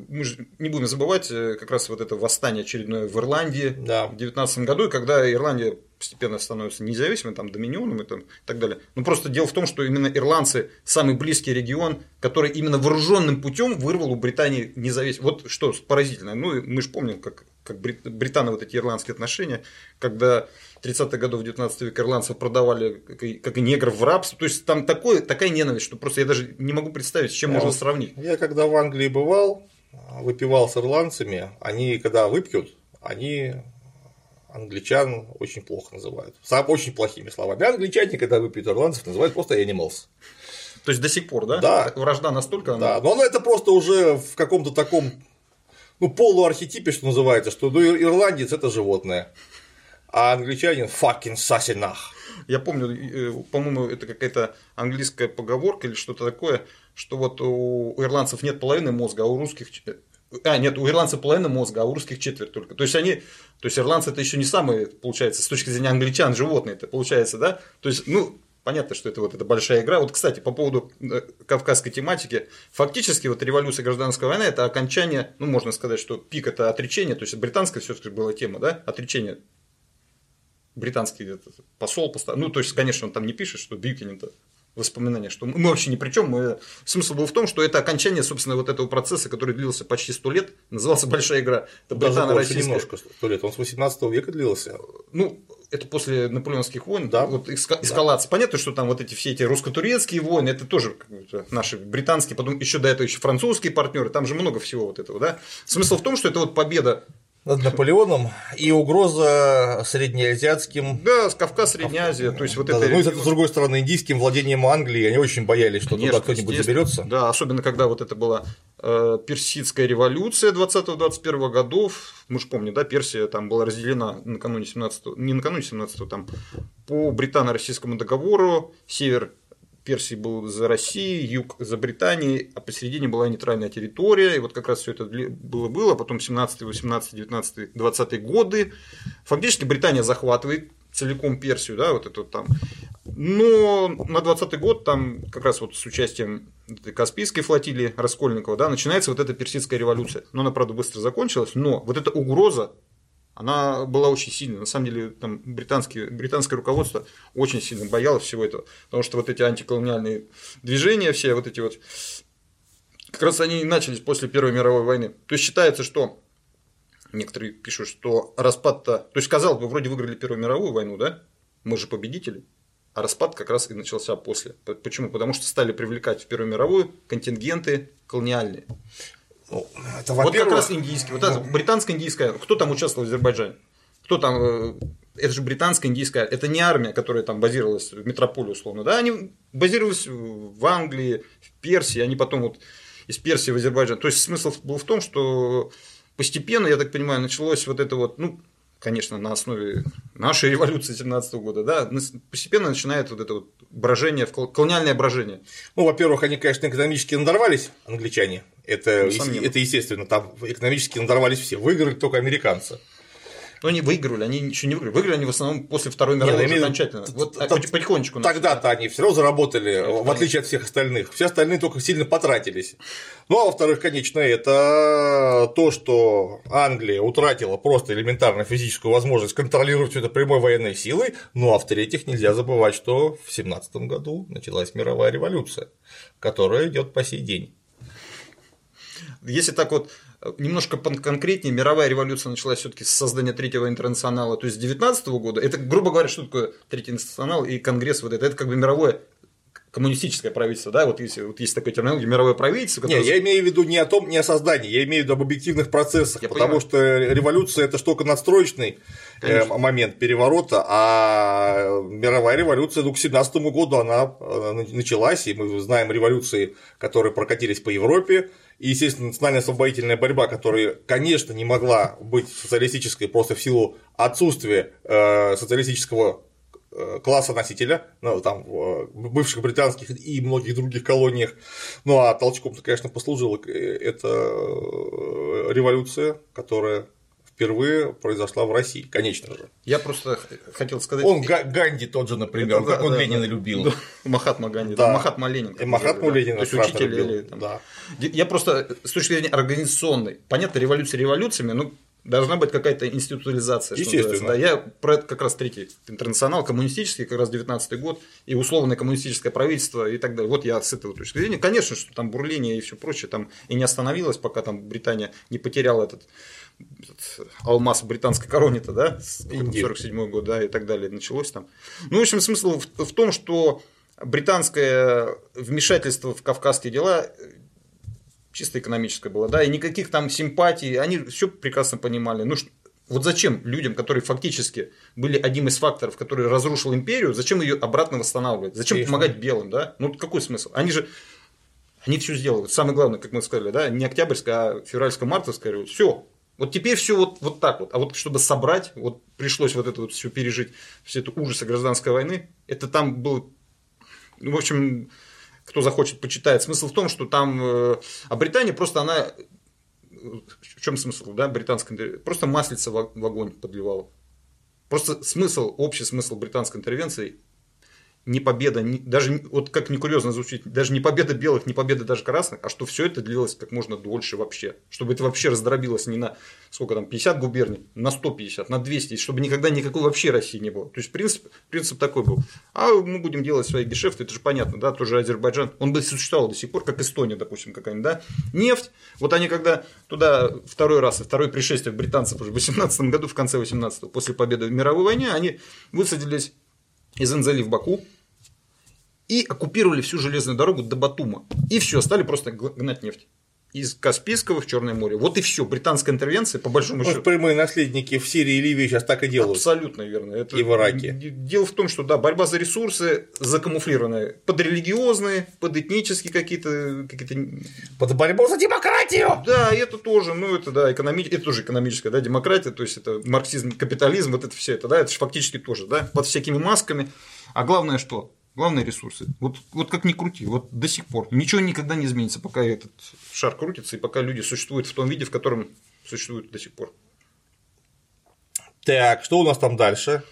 Speaker 2: мы же не будем забывать э, как раз вот это восстание очередное в Ирландии
Speaker 1: Да.
Speaker 2: в 19 году, когда Ирландия постепенно становится независимой, там, доминионом и, там, и так далее. Ну, просто дело в том, что именно ирландцы самый близкий регион, который именно вооруженным путем вырвал у Британии независимость. Вот что поразительно. Ну, мы же помним, как, как брит- британо вот эти ирландские отношения, когда 30-х годов 19 века ирландцев продавали, как и, как и негров, в рабство. То есть там такое, такая ненависть, что просто я даже не могу представить, с чем
Speaker 1: Я
Speaker 2: можно сравнить.
Speaker 1: Я когда в Англии бывал, выпивал с ирландцами, они когда выпьют, они англичан очень плохо называют. Сам очень плохими словами. Англичане, когда выпьют ирландцев, называют просто animals.
Speaker 2: То есть до сих пор, да?
Speaker 1: Да.
Speaker 2: Вражда настолько.
Speaker 1: Да, но это просто уже в каком-то таком ну, полуархетипе, что называется, что ну, ир- ирландец это животное, а англичанин fucking сасинах.
Speaker 2: Я помню, э, по-моему, это какая-то английская поговорка или что-то такое, что вот у ирландцев нет половины мозга, а у русских ч- а, нет, у ирландцев половина мозга, а у русских четверть только. То есть они, то есть ирландцы это еще не самые, получается, с точки зрения англичан, животные это получается, да? То есть, ну, понятно, что это вот эта большая игра. Вот, кстати, по поводу э, кавказской тематики, фактически вот революция гражданская война это окончание, ну, можно сказать, что пик это отречение, то есть британская все-таки была тема, да, отречение британский этот посол, поста- ну, то есть, конечно, он там не пишет, что Бьюкинин-то воспоминания, что мы вообще ни при чем. Мы... Смысл был в том, что это окончание, собственно, вот этого процесса, который длился почти сто лет, назывался «Большая игра». Это
Speaker 1: Даже больше
Speaker 2: британо-российская.
Speaker 1: немножко, сто лет. Он с 18 века длился.
Speaker 2: Ну, это после наполеонских войн,
Speaker 1: Да.
Speaker 2: вот эска- эскалация. Понятно, что там вот эти все эти русско-турецкие войны, это тоже наши британские, потом еще до этого еще французские партнеры, там же много всего вот этого, да. Смысл в том, что это вот победа,
Speaker 1: Над Наполеоном и угроза среднеазиатским
Speaker 2: да, с Кавказ, Средняя Азия, то есть вот
Speaker 1: Да,
Speaker 2: это...
Speaker 1: Ну и с другой стороны, индийским владением Англии, они очень боялись, что
Speaker 2: Конечно,
Speaker 1: туда кто-нибудь заберется.
Speaker 2: Да, особенно когда вот это была э, персидская революция 20-21 годов. Мы же помним, да, Персия там была разделена накануне 17 не накануне 17 там по британо-российскому договору. Север Персии был за Россией, юг за Британией, а посередине была нейтральная территория. И вот как раз все это было-было. Потом 17, 18, 19, 20 годы. Фактически Британия захватывает целиком Персию, да, вот это там. Но на 20 год там как раз вот с участием Каспийской флотилии Раскольникова, да, начинается вот эта персидская революция. Но она, правда, быстро закончилась, но вот эта угроза, она была очень сильная. На самом деле, там британские, британское руководство очень сильно боялось всего этого. Потому что вот эти антиколониальные движения, все вот эти вот, как раз они и начались после Первой мировой войны. То есть считается, что некоторые пишут, что распад-то... То есть, казалось бы, вроде выиграли Первую мировую войну, да? Мы же победители. А распад как раз и начался после. Почему? Потому что стали привлекать в Первую мировую контингенты колониальные.
Speaker 1: Ну, это,
Speaker 2: Вот как раз индийский. Вот это британско-индийская. Кто там участвовал в Азербайджане? Кто там? э, Это же британская индийская. Это не армия, которая там базировалась в метрополе условно. Да, они базировались в Англии, в Персии. Они потом вот из Персии в Азербайджан. То есть смысл был в том, что постепенно, я так понимаю, началось вот это вот, ну, конечно, на основе нашей революции 17 года, да, постепенно начинает вот это вот брожение, колониальное брожение.
Speaker 1: Ну, во-первых, они, конечно, экономически надорвались, англичане. Это,
Speaker 2: Несомненно.
Speaker 1: это естественно, там экономически надорвались все. Выиграли только американцы.
Speaker 2: Но они выигрывали, они ничего не выиграли. Выиграли они в основном после Второй
Speaker 1: Не,
Speaker 2: мировой
Speaker 1: ну,
Speaker 2: уже окончательно. Вот потихонечку-.
Speaker 1: Тогда-то они все равно заработали, в отличие от всех остальных. Все остальные только сильно потратились. Ну, а во-вторых, конечно, это то, что Англия утратила просто элементарно физическую возможность контролировать все это прямой военной силой. Ну, а в-третьих, нельзя забывать, что в 17 году началась мировая революция, которая идет по сей день.
Speaker 2: Если так вот немножко конкретнее, мировая революция началась все-таки с создания третьего интернационала, то есть с 19 года. Это, грубо говоря, что такое третий интернационал и конгресс вот это? Это как бы мировое коммунистическое правительство, да, вот если вот есть такое терминология, мировое правительство, которое-
Speaker 1: я имею в виду не о том, не о создании, я имею в виду об объективных процессах,
Speaker 2: Я
Speaker 1: потому
Speaker 2: понимаю.
Speaker 1: что революция это только надстроечный э,
Speaker 2: Конечно.
Speaker 1: момент переворота, а мировая революция, ну, к 17 году она э, началась, и мы знаем революции, которые прокатились по Европе, и, естественно, национальная освободительная борьба, которая, конечно, не могла быть социалистической просто в силу отсутствия э, социалистического э, класса носителя, ну, там, в бывших британских и многих других колониях. Ну, а толчком-то, конечно, послужила э, эта э, революция, которая впервые произошла в России, конечно же.
Speaker 2: Я просто хотел сказать...
Speaker 1: Он Ганди тот же, например,
Speaker 2: Это да,
Speaker 1: как он
Speaker 2: да,
Speaker 1: Ленина
Speaker 2: да.
Speaker 1: любил.
Speaker 2: Да, Махатма Ганди,
Speaker 1: Да.
Speaker 2: да. Махатма Ленин.
Speaker 1: И
Speaker 2: называли, да.
Speaker 1: Ленина
Speaker 2: То есть учитель
Speaker 1: любил.
Speaker 2: или там-
Speaker 1: Да.
Speaker 2: Я просто с точки зрения организационной, понятно, революция революциями, но должна быть какая-то институализация. что
Speaker 1: Естественно.
Speaker 2: Да, я про это как раз третий интернационал, коммунистический, как раз 19 год, и условное коммунистическое правительство и так далее. Вот я с этого точки зрения. Конечно, что там бурление и все прочее, там и не остановилось, пока там Британия не потеряла этот алмаз британской короне-то, да, с
Speaker 1: Индию.
Speaker 2: 47 год, да, и так далее началось там. Ну, в общем, смысл в, в том, что британское вмешательство в кавказские дела чисто экономическое было, да, и никаких там симпатий, они все прекрасно понимали. Ну, вот зачем людям, которые фактически были одним из факторов, который разрушил империю, зачем ее обратно восстанавливать? Зачем
Speaker 1: Конечно.
Speaker 2: помогать белым, да? Ну, какой смысл? Они же, они все сделали. Самое главное, как мы сказали, да, не октябрьская, а февральско-мартовская революция. Все. Вот теперь все вот, вот так вот. А вот чтобы собрать, вот пришлось вот это вот все пережить, все это ужасы гражданской войны, это там было, ну, в общем, кто захочет, почитает. Смысл в том, что там, э, а Британия просто она, в чем смысл, да, британской, интер- просто маслица в огонь подливала. Просто смысл, общий смысл британской интервенции не победа, не- даже вот как не курьезно звучит, даже не победа белых, не победа даже красных, а что все это длилось как можно дольше вообще. Чтобы это вообще раздробилось не на сколько там, 50 губерний, на 150, на 200, и чтобы никогда никакой вообще России не было. То есть принцип, принцип такой был. А мы будем делать свои гешефты, это же понятно, да, тоже Азербайджан, он бы существовал до сих пор, как Эстония, допустим, какая-нибудь, да. Нефть, вот они когда туда второй раз, второе пришествие британцев уже в 18 году, в конце 18 после победы в мировой войне, они высадились из Энзели в Баку и оккупировали всю железную дорогу до Батума. И все, стали просто гнать нефть. Из Каспийского в Черное море. Вот и все. Британская интервенция, по большому
Speaker 1: Ну,
Speaker 2: счету.
Speaker 1: прямые наследники в Сирии и Ливии сейчас так и делают.
Speaker 2: Абсолютно верно. Это
Speaker 1: И в Ираке.
Speaker 2: Дело в том, что да, борьба за ресурсы закамуфлированная под религиозные, под этнические какие-то, какие-то
Speaker 1: Под борьбу за демократию!
Speaker 2: Да, это тоже, ну, это, да, экономи... это тоже экономическая, да, демократия, то есть, это марксизм, капитализм, вот это все это, да, это же фактически тоже, да, под всякими масками. А главное что? Главное ресурсы. Вот, вот как ни крути, вот до сих пор. Ничего никогда не изменится, пока этот шар крутится, и пока люди существуют в том виде, в котором существуют до сих пор.
Speaker 1: Так, что у нас там дальше?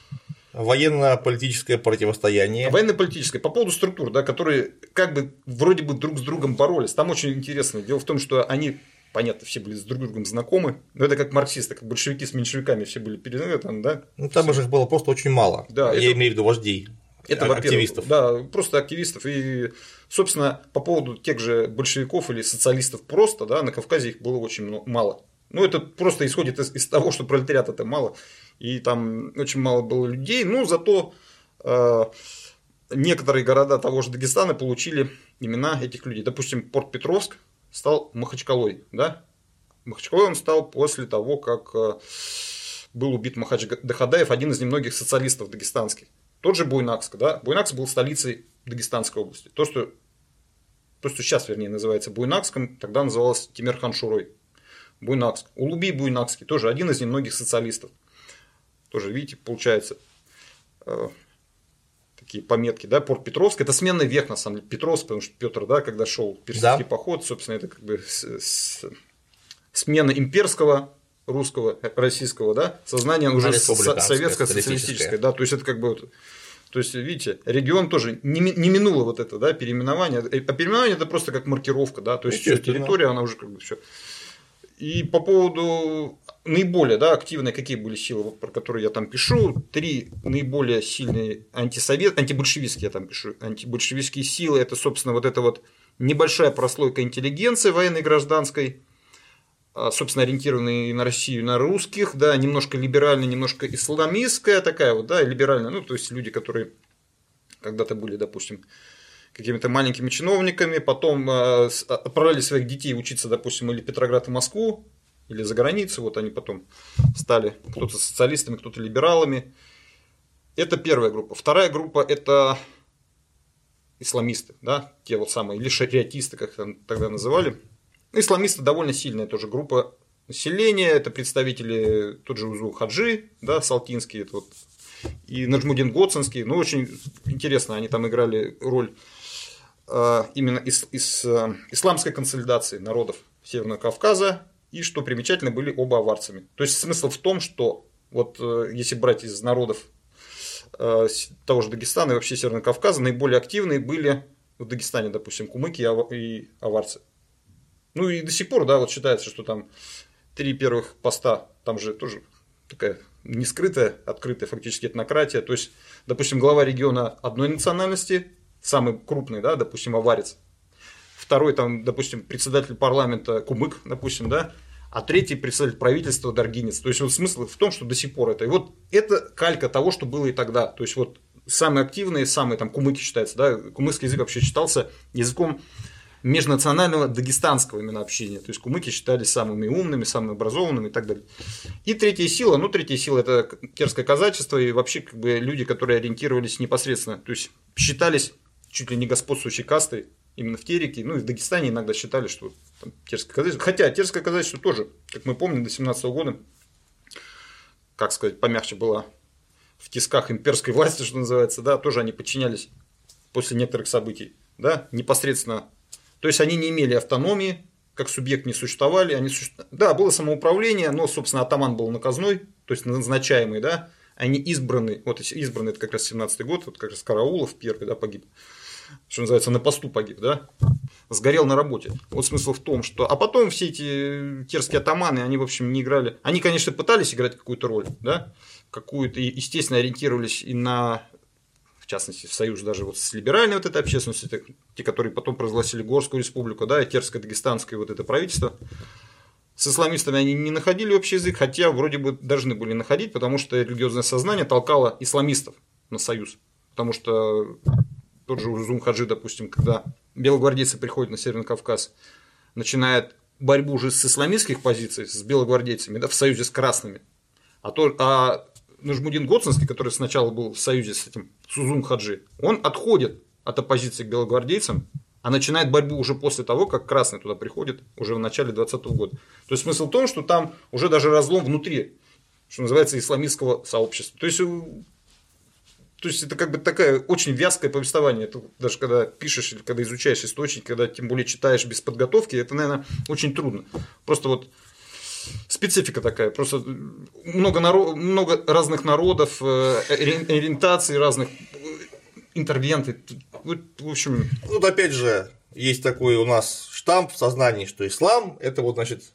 Speaker 1: Военно-политическое противостояние.
Speaker 2: Военно-политическое. По поводу структур, да, которые как бы вроде бы друг с другом боролись. Там очень интересно. Дело в том, что они, понятно, все были с друг другом знакомы. Но это как марксисты, как большевики с меньшевиками все были перед там, да.
Speaker 1: Ну, там же их было просто очень мало.
Speaker 2: Да,
Speaker 1: Я
Speaker 2: это-
Speaker 1: имею в виду вождей.
Speaker 2: Это,
Speaker 1: а-
Speaker 2: во-первых,
Speaker 1: активистов.
Speaker 2: Да, просто активистов. И, собственно, по поводу тех же большевиков или социалистов просто, да, на Кавказе их было очень мно- мало. Ну, это просто исходит из, из того, что пролетариат это мало, и там очень мало было людей, но зато э, некоторые города того же Дагестана получили имена этих людей. Допустим, Порт Петровск стал Махачкалой, да? Махачкалой он стал после того, как э, был убит Махач Дахадаев, один из немногих социалистов дагестанских. Тот же Буйнакск, да? Буйнакск был столицей Дагестанской области. То, что, то, что сейчас, вернее, называется Буйнакском, тогда называлось Тимирхан Шурой. Буйнакск. Улуби Буйнакский, тоже один из немногих социалистов. Тоже, видите, получается, э, такие пометки, да, Порт Петровск, это сменный век, на самом деле, Петровск, потому что Петр, да, когда шел персидский
Speaker 1: Да.
Speaker 2: поход, собственно, это как бы с- с- смена имперского русского, э, российского, да, сознания уже советско-социалистическое,
Speaker 1: социалистическое.
Speaker 2: да, то есть это как бы вот то есть, видите, регион тоже не, не минуло вот это, да, переименование. А переименование это просто как маркировка, да, то есть территория, она уже как бы все. И по поводу наиболее да, активные, какие были силы, вот про которые я там пишу, три наиболее сильные антисовет, антибольшевистские я там пишу, антибольшевистские силы, это, собственно, вот эта вот небольшая прослойка интеллигенции военной и гражданской, собственно, ориентированные на Россию, на русских, да, немножко либеральная, немножко исламистская такая вот, да, либеральная, ну, то есть люди, которые когда-то были, допустим, какими-то маленькими чиновниками, потом э, с- отправляли своих детей учиться, допустим, или в Петроград и Москву, или за границу, вот они потом стали кто-то социалистами, кто-то либералами. Это первая группа. Вторая группа – это исламисты, да, те вот самые, или шариатисты, как там тогда называли. Исламисты довольно сильная тоже группа населения, это представители тот же Узу Хаджи, да, Салтинский, это вот, и Наджмудин Гоцинский, ну, очень интересно, они там играли роль э, именно из, из э, исламской консолидации народов Северного Кавказа, И что примечательно, были оба аварцами. То есть смысл в том, что вот э, если брать из народов э, того же Дагестана и вообще Северного Кавказа, наиболее активные были в Дагестане, допустим, кумыки и аварцы. Ну и до сих пор, да, вот считается, что там три первых поста, там же тоже такая не скрытая, открытая фактически этнократия. То есть, допустим, глава региона одной национальности, самый крупный, да, допустим, аварец. Второй, там, допустим, председатель парламента Кумык, допустим, да, а третий представитель правительства Даргинец. То есть, вот смысл в том, что до сих пор это. И вот это калька того, что было и тогда. То есть, вот самые активные, самые там кумыки считается, да, кумыкский язык вообще считался языком межнационального дагестанского именно общения. То есть кумыки считались самыми умными, самыми образованными и так далее. И третья сила, ну третья сила это терское казачество и вообще как бы люди, которые ориентировались непосредственно, то есть считались чуть ли не господствующей кастой именно в Тереке, ну и в Дагестане иногда считали, что там, терское казачество, хотя терское казачество тоже, как мы помним, до 17 года, как сказать, помягче было в тисках имперской [LAUGHS] власти, что называется, да, тоже они подчинялись после некоторых событий, да, непосредственно то есть они не имели автономии, как субъект не существовали. Они суще... Да, было самоуправление, но, собственно, атаман был наказной, то есть назначаемый, да. Они избраны, вот избранный это как раз 17-й год, вот как раз Караулов первый, да, погиб. Что называется, на посту погиб, да. Сгорел на работе. Вот смысл в том, что... А потом все эти терские атаманы, они, в общем, не играли... Они, конечно, пытались играть какую-то роль, да, какую-то, естественно, ориентировались и на частности, в союз даже вот с либеральной вот этой общественностью, это те, которые потом провозгласили Горскую республику, да, и Терско-Дагестанское вот это правительство, с исламистами они не находили общий язык, хотя вроде бы должны были находить, потому что религиозное сознание толкало исламистов на союз. Потому что тот же Узум Хаджи, допустим, когда белогвардейцы приходят на Северный Кавказ, начинает борьбу уже с исламистских позиций, с белогвардейцами, да, в союзе с красными. А, то, а Нажмудин Гоцинский, который сначала был в союзе с этим Сузум Хаджи, он отходит от оппозиции к белогвардейцам, а начинает борьбу уже после того, как Красный туда приходит, уже в начале 20 года. То есть смысл в том, что там уже даже разлом внутри, что называется, исламистского сообщества. То есть, э, то есть это как бы такая очень вязкое повествование. Это даже когда пишешь или когда изучаешь источник, когда тем более читаешь без подготовки, это, наверное, очень трудно. Просто вот специфика такая. Просто много, народ, много разных народов, э, ориентаций разных, интервенты. В общем.
Speaker 1: Вот опять же, есть такой у нас штамп в сознании, что ислам это вот, значит,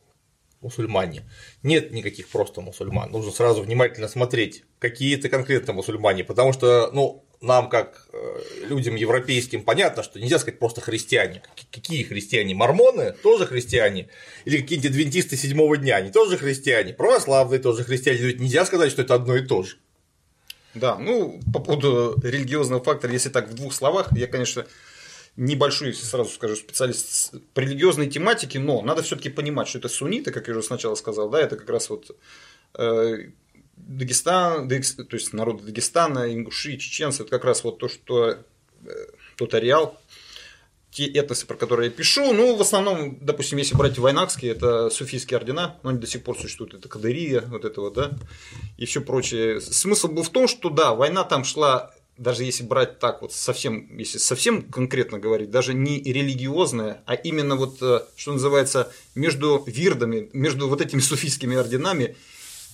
Speaker 1: мусульмане. Нет никаких просто мусульман. Нужно сразу внимательно смотреть, какие это конкретно мусульмане, потому что, ну, нам, как э, людям европейским, понятно, что нельзя сказать просто христиане. Какие христиане? Мормоны тоже христиане. Или какие-нибудь адвентисты седьмого дня, они тоже христиане. Православные тоже христиане. Ведь нельзя сказать, что это одно и то же.
Speaker 2: Да, ну, по поводу религиозного фактора, если так в двух словах, я, конечно, небольшой, сразу скажу, специалист по религиозной тематике, но надо все-таки понимать, что это сунниты, как я уже сначала сказал, да, это как раз вот Дагестан, то есть народы Дагестана, ингуши, чеченцы, это как раз вот то, что э, тот ареал, те этносы, про которые я пишу, ну, в основном, допустим, если брать вайнакские, это суфийские ордена, но они до сих пор существуют, это Кадырия, вот это вот, да, и все прочее. Смысл был в том, что, да, война там шла, даже если брать так вот совсем, если совсем конкретно говорить, даже не религиозная, а именно вот, э, что называется, между вирдами, между вот этими суфийскими орденами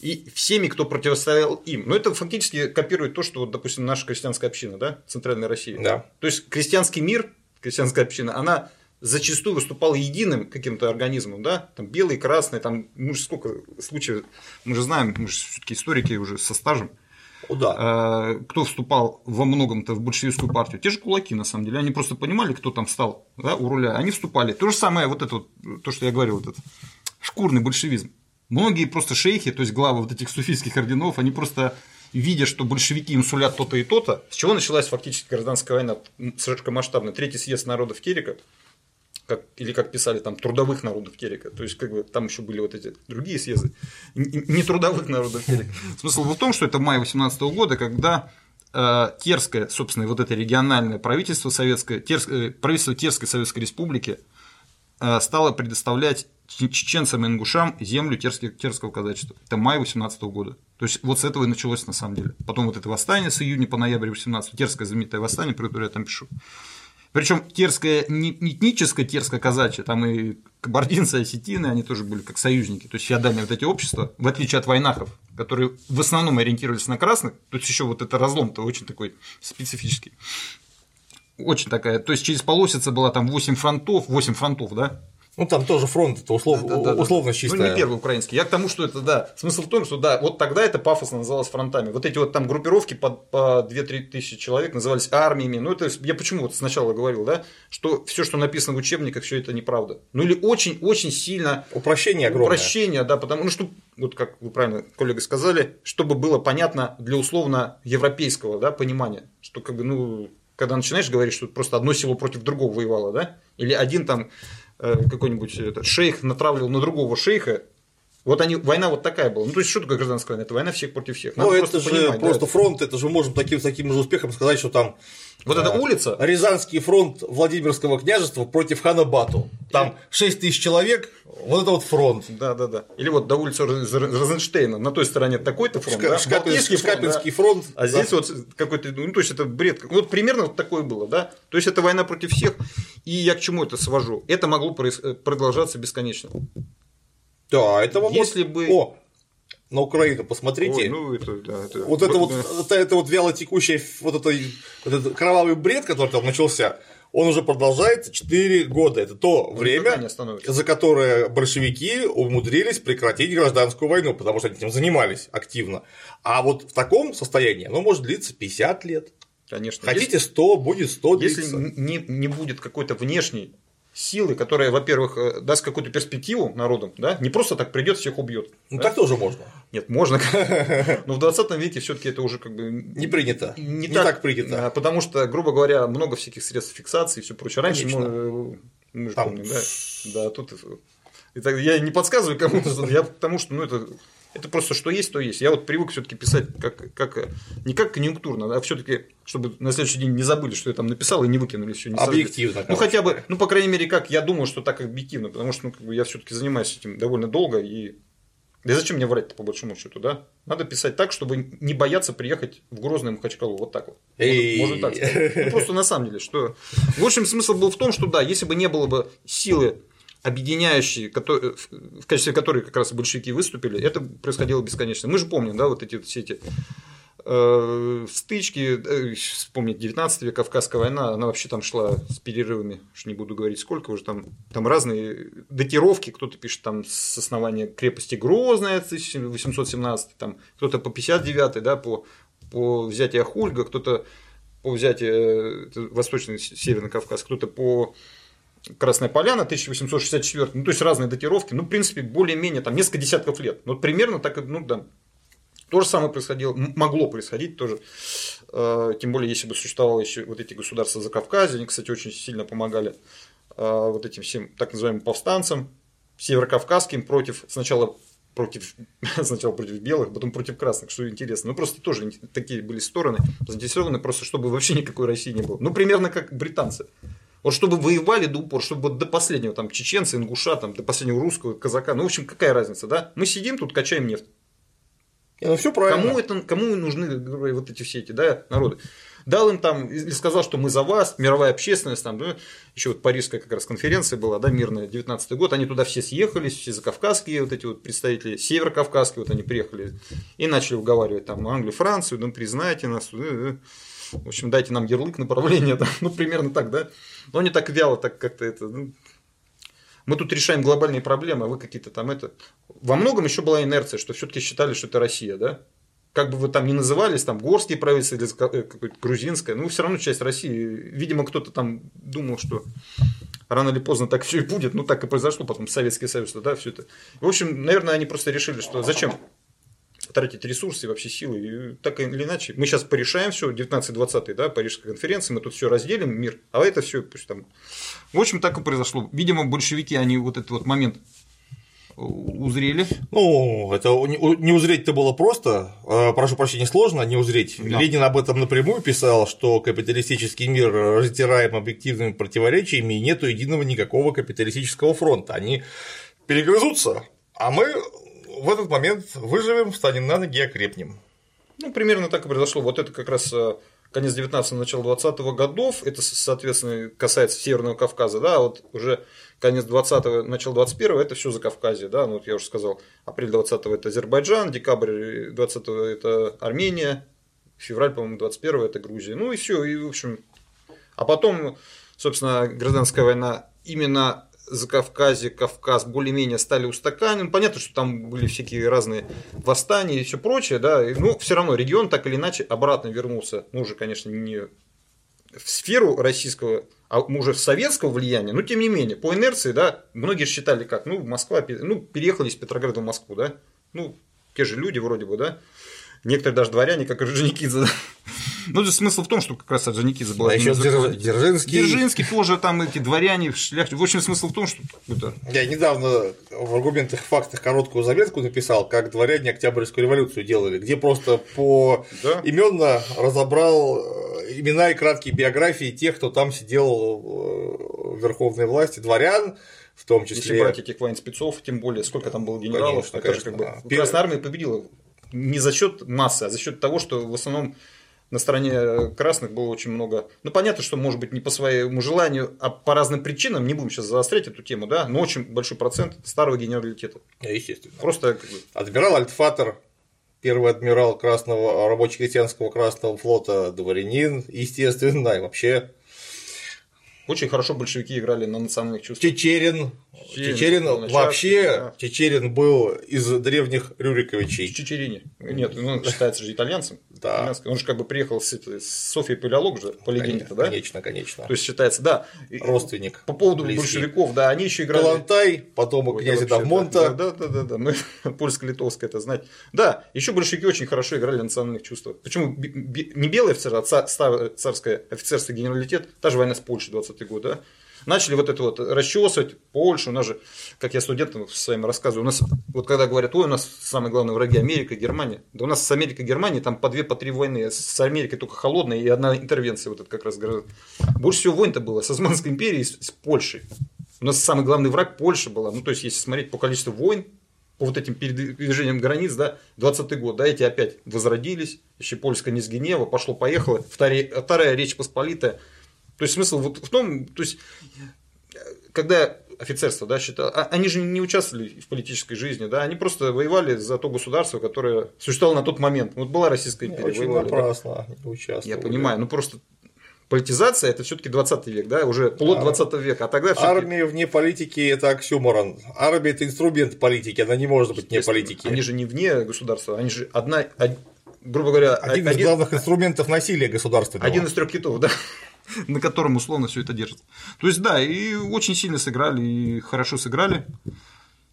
Speaker 2: и всеми, кто противостоял им. Но это фактически копирует то, что, вот, допустим, наша крестьянская община, да, Центральная Россия.
Speaker 1: Да.
Speaker 2: То есть крестьянский мир, крестьянская община, она зачастую выступала единым каким-то организмом, да, там белый, красный, там, мы же сколько случаев, мы же знаем, мы же все-таки историки уже со стажем,
Speaker 1: о, да.
Speaker 2: Э, кто вступал во многом-то в большевистскую партию? Те же кулаки, на самом деле. Они просто понимали, кто там встал да, у руля. Они вступали. То же самое, вот это вот, то, что я говорил, вот этот шкурный большевизм. Многие просто шейхи, то есть главы вот этих суфийских орденов, они просто видя, что большевики им сулят то-то и то-то, с чего началась фактически гражданская война? Широкомасштабная, третий съезд народов Терека, как, или как писали там трудовых народов Терека, то есть как бы там еще были вот эти другие съезды, не трудовых народов Терека. [LAUGHS] Смысл в том, что это май 18 года, когда э, Терское, собственно, вот это региональное правительство советское, Терское, правительство Терской Советской Республики э, стало предоставлять чеченцам и ингушам землю Терского казачества. Это май 18 года. То есть вот с этого и началось на самом деле. Потом вот это восстание с июня по ноябрь 18 Терское знаменитое восстание, про которое я там пишу. Причем терская, не этническая терская казачья, там и кабардинцы, осетины, они тоже были как союзники, то есть феодальные вот эти общества, в отличие от войнахов, которые в основном ориентировались на красных, то есть еще вот это разлом-то очень такой специфический. Очень такая, то есть через полосица была там 8 фронтов, 8 фронтов, да,
Speaker 1: ну, там тоже фронт, это услов... да, да, да, условно чистая.
Speaker 2: Ну, не первый украинский. Я к тому, что это, да, смысл в том, что, да, вот тогда это пафосно называлось фронтами. Вот эти вот там группировки по, по 2-3 тысячи человек назывались армиями. Ну, это я почему вот сначала говорил, да, что все, что написано в учебниках, все это неправда. Ну, или очень-очень сильно...
Speaker 1: Упрощение огромное.
Speaker 2: Упрощение, да, потому, ну, что, вот как вы правильно, коллега, сказали, чтобы было понятно для условно европейского, да, понимания, что, как бы, ну, когда начинаешь говорить, что просто одно село против другого воевало, да, или один там Э, какой-нибудь шейх натравливал на другого шейха, вот они, война вот такая была. Ну, то есть, что такое гражданская война? Это война всех против всех.
Speaker 1: Надо ну, это же понимать, просто да, фронт, это же можем таким, таким же успехом сказать, что там
Speaker 2: вот эта улица?
Speaker 1: Рязанский фронт Владимирского княжества против хана Бату. Там 6 тысяч человек, вот это вот фронт.
Speaker 2: Да, да, да. Или вот до улицы Розенштейна, на той стороне такой-то фронт, Шка- да?
Speaker 1: Шкапинский, Шкапинский фронт,
Speaker 2: фронт. А здесь да. вот какой-то, ну, то есть это бред. Вот примерно вот такое было, да? То есть это война против всех. И я к чему это свожу? Это могло продолжаться бесконечно.
Speaker 1: Да, это
Speaker 2: Если бы...
Speaker 1: О, на Украину, посмотрите. Ой,
Speaker 2: ну, это, да,
Speaker 1: это... Вот это вот, это, это вот вяло текущий, вот, это, вот этот кровавый бред, который там начался, он уже продолжается 4 года. Это то он время, за которое большевики умудрились прекратить гражданскую войну, потому что они этим занимались активно. А вот в таком состоянии оно может длиться 50 лет.
Speaker 2: Конечно.
Speaker 1: Хотите 100, будет 100
Speaker 2: Если длиться. не, не будет какой-то внешней силы, которая, во-первых, э, даст какую-то перспективу народам, да, не просто так придет, всех убьет.
Speaker 1: Ну
Speaker 2: да?
Speaker 1: так тоже можно.
Speaker 2: Нет, можно. [LAUGHS] Но в 20 веке все-таки это уже как бы
Speaker 1: не принято. Не, так, так принято.
Speaker 2: Потому что, грубо говоря, много всяких средств фиксации и все прочее. Раньше мы, мы же помним, да. Да, тут я не подсказываю кому-то, я потому что, ну, это это просто что есть, то есть. Я вот привык все-таки писать как, как, не как конъюнктурно, а все-таки, чтобы на следующий день не забыли, что я там написал и не выкинули все. Не
Speaker 1: объективно.
Speaker 2: Ну, хотя бы, ну, по крайней мере, как я думаю, что так объективно, потому что ну, как бы я все-таки занимаюсь этим довольно долго и да зачем мне врать-то, по большому счету, да? Надо писать так, чтобы не бояться приехать в Грозный Махачкалу. Вот так вот. Можно, можно так сказать. Ну, просто на самом деле, что... В общем, смысл был в том, что да, если бы не было бы силы объединяющие, которые, в качестве которой как раз большевики выступили, это происходило бесконечно. Мы же помним, да, вот эти все эти э, стычки, э, вспомнить 19 век, Кавказская война, она вообще там шла с перерывами, уж не буду говорить сколько, уже там, там разные датировки, кто-то пишет там с основания крепости Грозная 1817, там кто-то по 59 да, по, по взятию Хульга, кто-то по взятию э, Восточный Северный Кавказ, кто-то по Красная Поляна, 1864, ну, то есть разные датировки, ну, в принципе, более-менее там несколько десятков лет. Ну, примерно так, ну, да, то же самое происходило, могло происходить тоже. Э, тем более, если бы существовало еще вот эти государства за Кавказе, они, кстати, очень сильно помогали э, вот этим всем так называемым повстанцам, северокавказским против сначала против, [LAUGHS] сначала против белых, потом против красных, что интересно. Ну, просто тоже такие были стороны заинтересованы, просто чтобы вообще никакой России не было. Ну, примерно как британцы. Вот чтобы воевали до упора, чтобы до последнего там чеченца, ингуша, там, до последнего русского, казака. Ну, в общем, какая разница, да? Мы сидим тут, качаем нефть.
Speaker 1: Ну, все правильно.
Speaker 2: Кому, это, кому нужны вот эти все эти да, народы? Дал им там, или сказал, что мы за вас, мировая общественность, там, да, еще вот Парижская как раз конференция была, да, мирная, 19 год, они туда все съехались, все закавказские вот эти вот представители, северокавказские, вот они приехали и начали уговаривать там Англию, Францию, ну, признайте нас, да, да. В общем, дайте нам ярлык направления, [LAUGHS] да, ну, примерно так, да. Но не так вяло, так как-то это, ну, мы тут решаем глобальные проблемы, а вы какие-то там это. Во многом еще была инерция, что все-таки считали, что это Россия, да? Как бы вы там ни назывались, там горские правительства или э, какое-то грузинское, ну, все равно часть России. Видимо, кто-то там думал, что рано или поздно так все и будет. Ну, так и произошло потом Советский Союз, да, все это. В общем, наверное, они просто решили, что зачем тратить ресурсы и вообще силы. И так или иначе, мы сейчас порешаем все, 19-20, да, Парижская конференция, мы тут все разделим, мир, а это все пусть там. В общем, так и произошло. Видимо, большевики, они вот этот вот момент узрели.
Speaker 1: Ну, это не узреть-то было просто, а, прошу прощения, сложно не узреть. Да. Ленин об этом напрямую писал, что капиталистический мир раздираем объективными противоречиями, и нету единого никакого капиталистического фронта. Они перегрызутся, а мы в этот момент выживем, встанем на ноги и окрепнем.
Speaker 2: Ну, примерно так и произошло. Вот это как раз э, конец 19-го, начало 20-го годов, это, соответственно, касается Северного Кавказа, да, вот уже конец 20-го, начало 21-го, это все за Кавказе, да, ну вот я уже сказал, апрель 20-го это Азербайджан, декабрь 20-го это Армения, февраль, по-моему, 21-го это Грузия, ну и все, и в общем, а потом, собственно, гражданская война именно за Кавказе, Кавказ более-менее стали устаканены. Понятно, что там были всякие разные восстания и все прочее, да, но все равно регион так или иначе обратно вернулся, ну уже, конечно, не в сферу российского, а уже в советского влияния, но тем не менее, по инерции, да, многие считали как, ну, Москва, ну, переехали из Петрограда в Москву, да, ну, те же люди вроде бы, да, некоторые даже дворяне, как Орджоникидзе. Да? Ну, смысл в том, что как раз Орджоникидзе была...
Speaker 1: А еще Дзержинский.
Speaker 2: Дзержинский тоже там эти дворяне, шляхте. В общем, смысл в том, что... Это...
Speaker 1: Я недавно в аргументах фактах короткую заметку написал, как дворяне Октябрьскую революцию делали, где просто по да? именно разобрал э, имена и краткие биографии тех, кто там сидел э, в верховной власти, дворян, в том числе.
Speaker 2: Если брать этих военспецов, тем более, сколько там было генералов, конечно, это конечно, же как бы да. Красная армия победила не за счет массы, а за счет того, что в основном на стороне красных было очень много. Ну, понятно, что, может быть, не по своему желанию, а по разным причинам, не будем сейчас заострять эту тему, да, но очень большой процент старого генералитета.
Speaker 1: Естественно.
Speaker 2: Просто.
Speaker 1: Адмирал Альтфатер, первый адмирал Красного, рабоче-крестьянского Красного флота, дворянин, естественно, и вообще
Speaker 2: очень хорошо большевики играли на национальных чувствах.
Speaker 1: Чечерин. Чечерин, Чечерин вообще, да. Чечерин был из древних Рюриковичей.
Speaker 2: Чечерине. Нет, ну, он считается же итальянцем. [LAUGHS]
Speaker 1: Да.
Speaker 2: Он же как бы приехал с, с Софией Палеолог же, по легенде да?
Speaker 1: Конечно, конечно.
Speaker 2: То есть считается, да.
Speaker 1: Родственник.
Speaker 2: По поводу близкий. большевиков, да, они еще играли.
Speaker 1: Калантай, потом у князя Давмонта.
Speaker 2: Да, да, да, да, мы [LAUGHS] польско-литовское это знать. Да, еще большевики очень хорошо играли на национальных чувствах. Почему не белый офицер, а царское офицерство генералитет, та же война с Польшей 20 год, да? начали вот это вот расчесывать. Польшу, у нас же, как я студентам своим рассказываю, у нас, вот когда говорят, ой, у нас самые главные враги Америка, Германия, да у нас с Америкой, Германией там по две, по три войны, с Америкой только холодная и одна интервенция, вот это как раз, больше всего войн-то было с Османской империей с, с Польшей, у нас самый главный враг Польша была, ну, то есть, если смотреть по количеству войн, по вот этим передвижениям границ, да, 20 год, да, эти опять возродились, еще польская Низгинева, пошло-поехало, вторая, вторая Речь Посполитая, то есть смысл вот в том, то есть когда офицерство, да, считал, а, они же не участвовали в политической жизни, да, они просто воевали за то государство, которое существовало на тот момент. Вот была Российская империя.
Speaker 1: Очень воевали, напрасно да. участвовали.
Speaker 2: Я понимаю, ну просто политизация это все-таки 20 век, да, уже плод 20 века, а тогда
Speaker 1: Армия вне политики это оксюморон. Армия это инструмент политики, она не может быть вне политики.
Speaker 2: Они же не вне государства, они же одна, грубо говоря,
Speaker 1: один, один из главных инструментов насилия государственного.
Speaker 2: Один из трех китов, да. [LAUGHS] на котором условно все это держится. То есть, да, и очень сильно сыграли, и хорошо сыграли,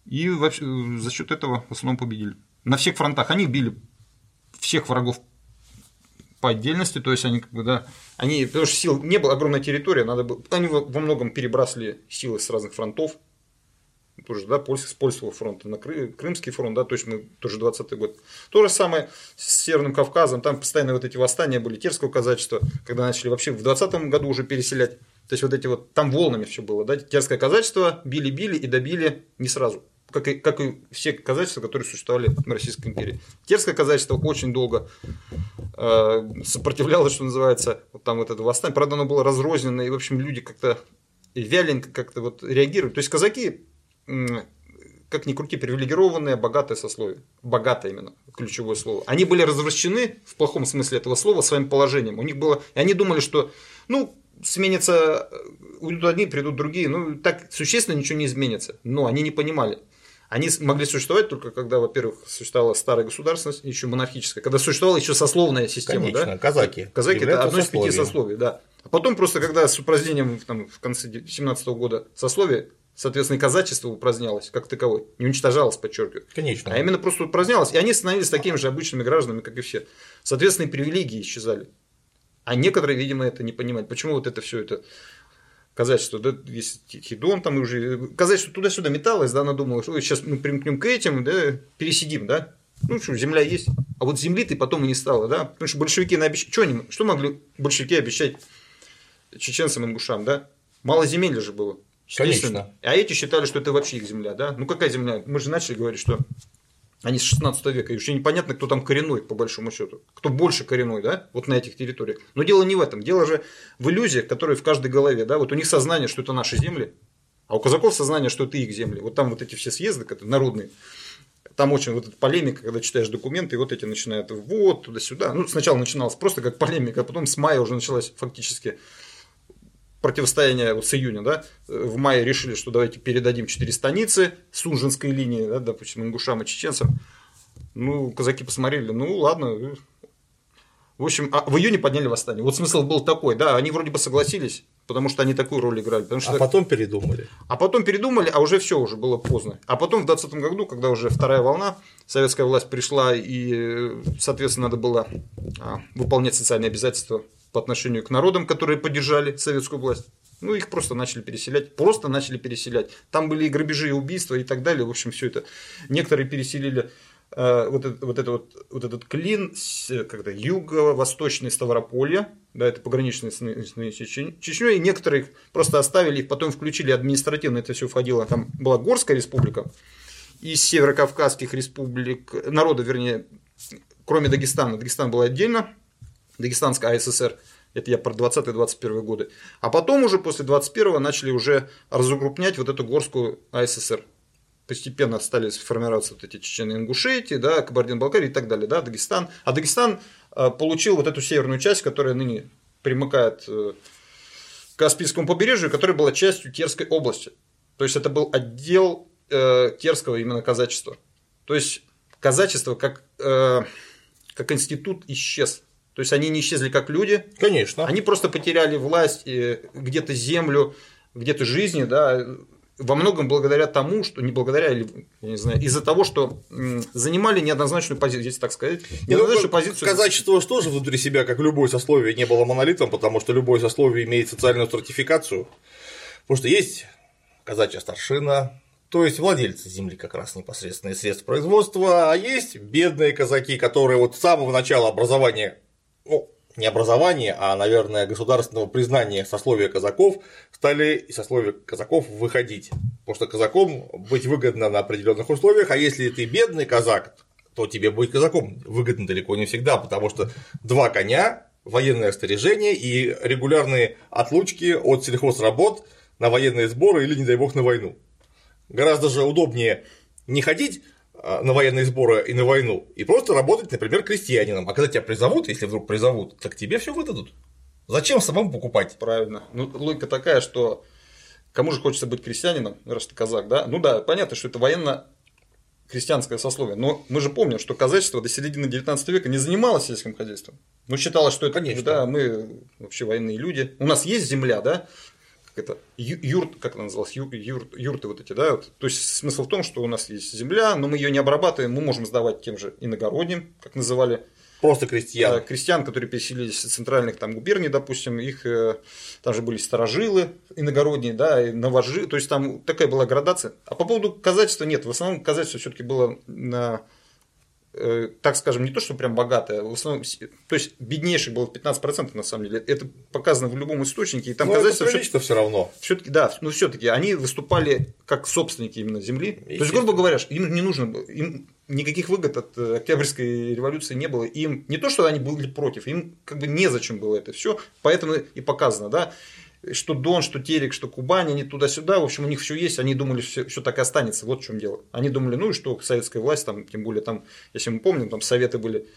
Speaker 2: и вообще за счет этого в основном победили. На всех фронтах они били всех врагов по отдельности, то есть они как бы, да, они, потому что сил не было, огромная территория, надо было, они во многом перебрасывали силы с разных фронтов, тоже, да, с польского фронта на Крымский фронт, да, то есть мы тоже 20 год. То же самое с Северным Кавказом, там постоянно вот эти восстания были, Терского казачества, когда начали вообще в 20 году уже переселять. То есть вот эти вот, там волнами все было, да, Терское казачество били-били и добили не сразу. Как и, как и все казачества, которые существовали в Российской империи. Терское казачество очень долго э, сопротивлялось, что называется, вот там вот это восстание. Правда, оно было разрознено, и, в общем, люди как-то вяленько как-то вот реагируют. То есть казаки как ни крути, привилегированное, богатое сословие. Богатое именно, ключевое слово. Они были развращены, в плохом смысле этого слова, своим положением. У них было... И они думали, что, ну, сменится, э, уйдут одни, придут другие. Ну, так существенно ничего не изменится. Но они не понимали. Они могли существовать только когда, во-первых, существовала старая государственность, еще монархическая, когда существовала еще сословная система.
Speaker 1: Конечно,
Speaker 2: да?
Speaker 1: казаки.
Speaker 2: Казаки это одно из пяти сословий, да. А потом просто, когда с упразднением там, в конце 17 года сословия соответственно, и казачество упразднялось как таковое, не уничтожалось, подчеркиваю.
Speaker 1: Конечно.
Speaker 2: А именно просто упразднялось, и они становились такими же обычными гражданами, как и все. Соответственно, и привилегии исчезали. А некоторые, видимо, это не понимают. Почему вот это все это казачество, да, есть Хидон там уже, казачество туда-сюда металось, да, она думала, что сейчас мы примкнем к этим, да, пересидим, да, ну что, земля есть, а вот земли ты потом и не стало, да, потому что большевики наобещали, что, они, что могли большевики обещать чеченцам, ингушам, да, мало земель же было,
Speaker 1: Конечно.
Speaker 2: А эти считали, что это вообще их земля, да? Ну какая земля? Мы же начали говорить, что Они с 16 века. И вообще непонятно, кто там коренной, по большому счету. Кто больше коренной, да, вот на этих территориях. Но дело не в этом. Дело же в иллюзиях, которые в каждой голове, да. Вот у них сознание, что это наши земли, а у казаков сознание, что это их земли. Вот там вот эти все съезды, которые народные, там очень вот эта полемика, когда читаешь документы, и вот эти начинают вот туда-сюда. Ну, сначала начиналось просто как полемика, а потом с мая уже началась фактически противостояние вот с июня, да, в мае решили, что давайте передадим четыре станицы с Унжинской линии, да, допустим, ингушам и чеченцам. Ну, казаки посмотрели, ну ладно. В общем, а в июне подняли восстание. Вот смысл был такой, да, они вроде бы согласились, потому что они такую роль играли. Потому что...
Speaker 1: А потом передумали.
Speaker 2: А потом передумали, а уже все, уже было поздно. А потом в 2020 году, когда уже вторая волна, советская власть пришла, и, соответственно, надо было а, выполнять социальные обязательства по отношению к народам, которые поддержали советскую власть. Ну, их просто начали переселять. Просто начали переселять. Там были и грабежи, и убийства, и так далее. В общем, все это. Некоторые переселили э, вот, это, вот, это вот, вот этот клин, когда юго-восточный Ставрополья, да, это пограничные с, с Чечней, и некоторые просто оставили их, потом включили административно, это все входило, там была Горская республика, из северокавказских республик, народа, вернее, кроме Дагестана, Дагестан был отдельно, Дагестанская АССР, это я про 20-21 годы. А потом уже после 21-го начали уже разукрупнять вот эту горскую АССР. Постепенно стали формироваться вот эти чечены Ингушетии, да, Кабардино-Балкария и так далее, да, Дагестан. А Дагестан э, получил вот эту северную часть, которая ныне примыкает э, к Каспийскому побережью, которая была частью Терской области. То есть это был отдел э, Терского именно казачества. То есть казачество как, как институт исчез то есть они не исчезли как люди.
Speaker 1: Конечно.
Speaker 2: Они просто потеряли власть, э, где-то землю, где-то жизни, да, во многом благодаря тому, что не благодаря, или, я не знаю, из-за того, что занимали неоднозначную позицию, если так сказать.
Speaker 1: Ну, неоднозначную ну, позицию. Казачество тоже внутри себя, как любое сословие, не было монолитом, потому что любое сословие имеет социальную стратификацию. Потому что есть казачья старшина, то есть владельцы земли как раз непосредственные средства производства, а есть бедные казаки, которые вот с самого начала образования ну, не образования, а, наверное, государственного признания сословия казаков стали из сословия казаков выходить. Потому что казаком быть выгодно на определенных условиях, а если ты бедный казак, то тебе быть казаком выгодно далеко не всегда, потому что два коня, военное снаряжение и регулярные отлучки от сельхозработ на военные сборы или, не дай бог, на войну. Гораздо же удобнее не ходить на военные сборы и на войну, и просто работать, например, крестьянином. А когда тебя призовут, если вдруг призовут, так тебе все выдадут. Зачем самому покупать?
Speaker 2: Правильно. Ну, логика такая, что кому же хочется быть крестьянином, раз ты казак, да? Ну да, понятно, что это военно крестьянское сословие. Но мы же помним, что казачество до середины 19 века не занималось сельским хозяйством. Ну, считалось, что это, Конечно. да, мы вообще военные люди. У нас есть земля, да, это юрт, как это называлось, ю, юрт, юрты вот эти, да, вот. то есть смысл в том, что у нас есть земля, но мы ее не обрабатываем, мы можем сдавать тем же иногородним, как называли.
Speaker 1: Просто крестьян.
Speaker 2: Крестьян, которые переселились из центральных там губерний, допустим, их э, там же были старожилы иногородние, да, и новожи, то есть там такая была градация. А по поводу казачества нет, в основном казачество все-таки было на Э, так скажем, не то, что прям богатая, в основном, то есть беднейших было 15% на самом деле. Это показано в любом источнике. И там
Speaker 1: но казачество все, все равно.
Speaker 2: Все-таки, да, но все-таки они выступали как собственники именно земли. То есть, грубо говоря, им не нужно было, им никаких выгод от э, Октябрьской революции не было. Им не то, что они были против, им как бы незачем было это все, поэтому и показано, да что Дон, что Терек, что Кубань, они туда-сюда, в общем, у них все есть, они думали, все, все так и останется, вот в чем дело. Они думали, ну и что, советская власть, там, тем более там, если мы помним, там советы были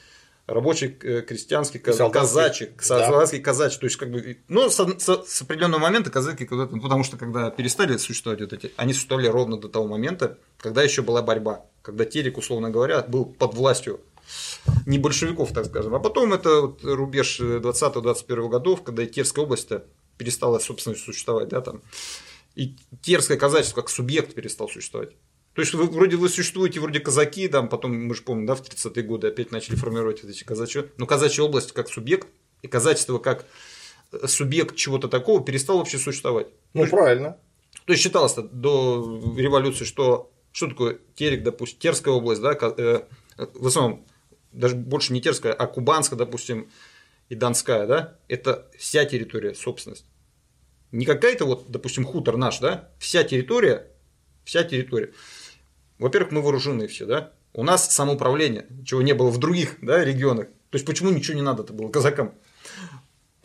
Speaker 2: рабочий, э, крестьянский, казачий, солдатский, да. казачий, то есть как бы, ну, с, с, с определенного момента казаки, ну, потому что когда перестали существовать вот эти, они существовали ровно до того момента, когда еще была борьба, когда Терек, условно говоря, был под властью не большевиков, так скажем. А потом это вот рубеж 20-21 годов, когда Терская область перестала, собственно, существовать, да, там. И терское казачество как субъект перестал существовать. То есть вы вроде вы существуете, вроде казаки, там потом, мы же помним, да, в 30-е годы опять начали формировать вот эти казачьи. Но казачья область как субъект и казачество как э, субъект чего-то такого перестал вообще существовать.
Speaker 1: Ну,
Speaker 2: то
Speaker 1: правильно.
Speaker 2: Есть, то есть считалось до революции, что что такое Терек, допустим, Терская область, да, э, в основном даже больше не Терская, а Кубанская, допустим, и Донская, да, это вся территория собственность. Не какая-то вот, допустим, хутор наш, да, вся территория, вся территория. Во-первых, мы вооружены все, да, У нас самоуправление, чего не было в других да, регионах. То есть почему ничего не надо-то было казакам?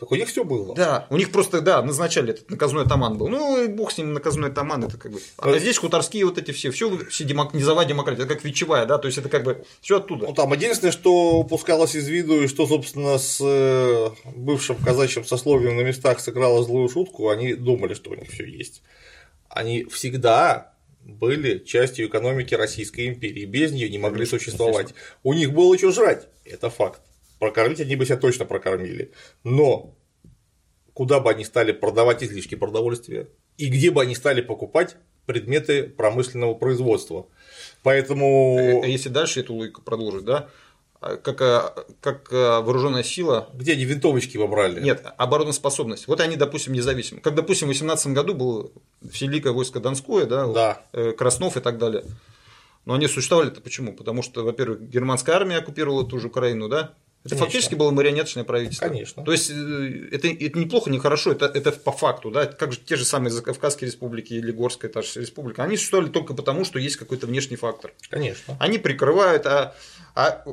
Speaker 1: Так у них все было.
Speaker 2: Да, у них просто, да, назначали этот наказной атаман был. Ну, и бог с ним, наказной атаман, это как бы. А здесь хуторские вот эти все, все, все демок... низовая демократия, это как вечевая, да, то есть это как бы все оттуда.
Speaker 1: Ну там единственное, что упускалось из виду, и что, собственно, с э, бывшим казачьим сословием на местах сыграло злую шутку, они думали, что у них все есть. Они всегда были частью экономики Российской империи, без нее не могли существовать. У них было что жрать, это факт прокормить они бы себя точно прокормили. Но куда бы они стали продавать излишки продовольствия и где бы они стали покупать предметы промышленного производства. Поэтому.
Speaker 2: А, а если дальше эту логику продолжить, да? А как, как вооруженная сила.
Speaker 1: Где они винтовочки выбрали?
Speaker 2: Нет, обороноспособность. Вот они, допустим, независимы. Как, допустим, в 18 году было Великое войско Донское, да,
Speaker 1: да.
Speaker 2: Э, Краснов и так далее. Но они существовали-то почему? Потому что, во-первых, германская армия оккупировала ту же Украину, да? Это Конечно. фактически было марионеточное правительство.
Speaker 1: Конечно.
Speaker 2: То есть э, это, это неплохо, не хорошо, это, это по факту, да, как же те же самые Закавказские республики или Горская та же республика, они существовали только потому, что есть какой-то внешний фактор.
Speaker 1: Конечно.
Speaker 2: Они прикрывают, а, а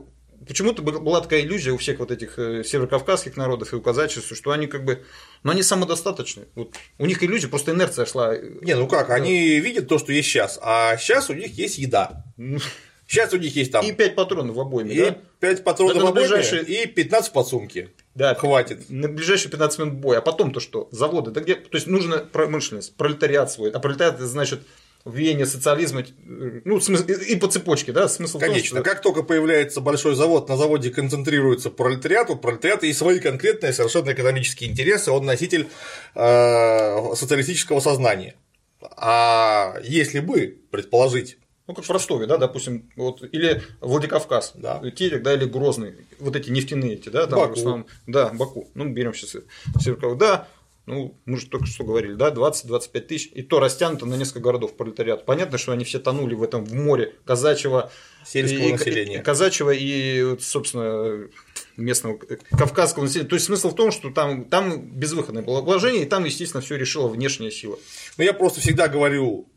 Speaker 2: почему-то была такая иллюзия у всех вот этих э, северокавказских народов и у казачества, что они как бы, ну они самодостаточны. Вот у них иллюзия, просто инерция шла.
Speaker 1: Не, ну как, они видят то, что есть сейчас, а сейчас у них есть еда. [LAUGHS] Сейчас у них есть там.
Speaker 2: И 5 патронов в обойме.
Speaker 1: И да? 5 патронов в обойме ближайшие... и 15 подсумки.
Speaker 2: Да,
Speaker 1: хватит.
Speaker 2: На ближайшие 15 минут боя. А потом-то что? Заводы. Да где? То есть нужна промышленность, пролетариат свой. А пролетариат это значит веяние социализма, ну, и по цепочке, да, смысл
Speaker 1: Конечно,
Speaker 2: том, что...
Speaker 1: как только появляется большой завод, на заводе концентрируется пролетариат, у пролетариата есть свои конкретные совершенно экономические интересы, он носитель э, социалистического сознания. А если бы предположить
Speaker 2: ну, как в Ростове, да, допустим, вот, или Владикавказ,
Speaker 1: да.
Speaker 2: Терек, да, или Грозный, вот эти нефтяные эти, да, там
Speaker 1: Баку.
Speaker 2: в основном, да, Баку, ну, берем сейчас Северков, да, ну, мы же только что говорили, да, 20-25 тысяч, и то растянуто на несколько городов пролетариат. Понятно, что они все тонули в этом в море казачьего
Speaker 1: сельского
Speaker 2: и,
Speaker 1: населения.
Speaker 2: И, казачьего и, собственно, местного кавказского населения. То есть смысл в том, что там, там безвыходное было положение, и там, естественно, все решила внешняя сила.
Speaker 1: Ну, я просто всегда говорю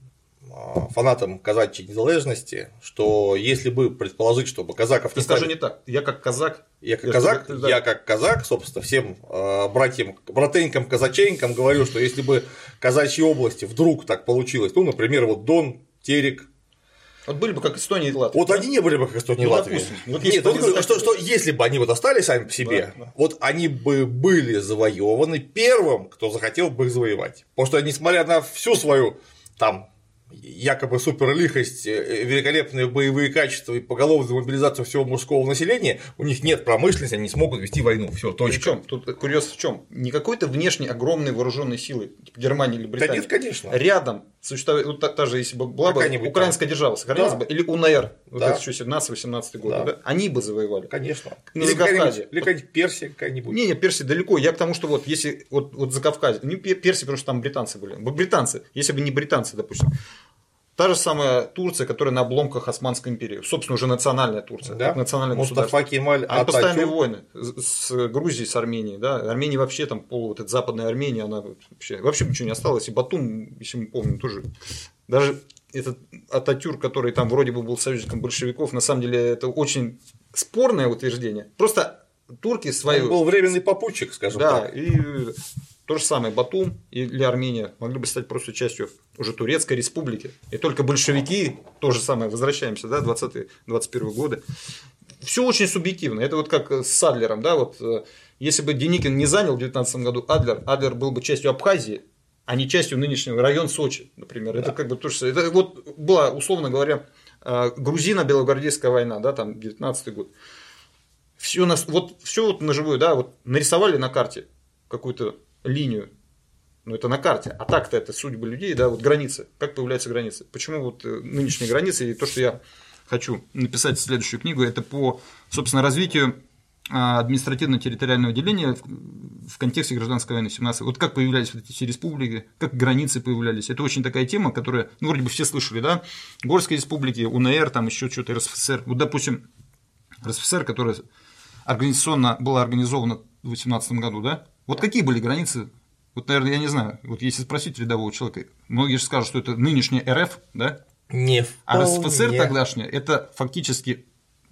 Speaker 1: фанатам казачьей незалежности, что если бы предположить, чтобы казаков
Speaker 2: не скажи не так. Я как казак.
Speaker 1: Я как казак, я, я как казак, собственно, всем э, братьям, братенькам, казаченькам говорю, что если бы казачьи области вдруг так получилось, ну, например, вот Дон, Терек,
Speaker 2: вот были бы как Эстония и Латвия.
Speaker 1: Вот да? они не были бы как Эстония и ну, Латвия. Вот Нет, вот говорю, что, что если бы они вот остались сами по себе, да, да. вот они бы были завоеваны первым, кто захотел бы их завоевать. Потому что, несмотря на всю свою там якобы суперлихость, э, великолепные боевые качества и поголовную мобилизацию всего мужского населения, у них нет промышленности, они смогут вести войну. Все, точка.
Speaker 2: Причем тут курьез в чем? Не какой-то внешней огромной вооруженной силы, типа Германии или Британии.
Speaker 1: Да нет, конечно.
Speaker 2: Рядом существует, вот та, та же, если бы была бы украинская там. держава, сохранилась да. бы, или УНР, вот да. это еще 17-18 год, да. да. они бы завоевали.
Speaker 1: Конечно.
Speaker 2: На или какая-нибудь,
Speaker 1: или какая-нибудь Персия какая-нибудь.
Speaker 2: Не, не, Персия далеко. Я к тому, что вот если вот, вот за Кавказе, не Персия, потому что там британцы были. Британцы, если бы не британцы, допустим, Та же самая Турция, которая на обломках Османской империи. Собственно, уже национальная Турция.
Speaker 1: Да?
Speaker 2: Национальное
Speaker 1: Мустафа Кемаль
Speaker 2: Они постоянные войны с Грузией, с Арменией. Да? Армения вообще, там, пол, вот эта западная Армения, она вообще, вообще ничего не осталось. И Батум, если мы помним, тоже. Даже этот Ататюрк, который там вроде бы был союзником большевиков, на самом деле это очень спорное утверждение. Просто турки свою...
Speaker 1: Он был временный попутчик, скажем
Speaker 2: да,
Speaker 1: так.
Speaker 2: И то же самое Батум или Армения могли бы стать просто частью уже Турецкой республики. И только большевики, то же самое, возвращаемся, да, 20-21 годы. Все очень субъективно. Это вот как с Адлером, да, вот э, если бы Деникин не занял в 19 году Адлер, Адлер был бы частью Абхазии, а не частью нынешнего района Сочи, например. Да. Это как бы то же Это вот была, условно говоря, э, грузино-белогвардейская война, да, там 19 год. Все, нас, вот, все вот на живую, да, вот нарисовали на карте какую-то линию, ну это на карте, а так-то это судьбы людей, да, вот границы, как появляются границы. Почему вот э, нынешние границы и то, что я хочу написать следующую книгу, это по, собственно, развитию а, административно-территориального деления в контексте гражданской войны 17 Вот как появлялись вот эти республики, как границы появлялись. Это очень такая тема, которая, ну, вроде бы все слышали, да? Горские республики, УНР, там еще что-то, РСФСР. Вот, допустим, РСФСР, которая организационно была организована в 18 году, да? Вот какие были границы? Вот, наверное, я не знаю. Вот если спросить рядового человека, многие же скажут, что это нынешняя РФ, да?
Speaker 1: Не
Speaker 2: А. РСФСР тогдашняя – это фактически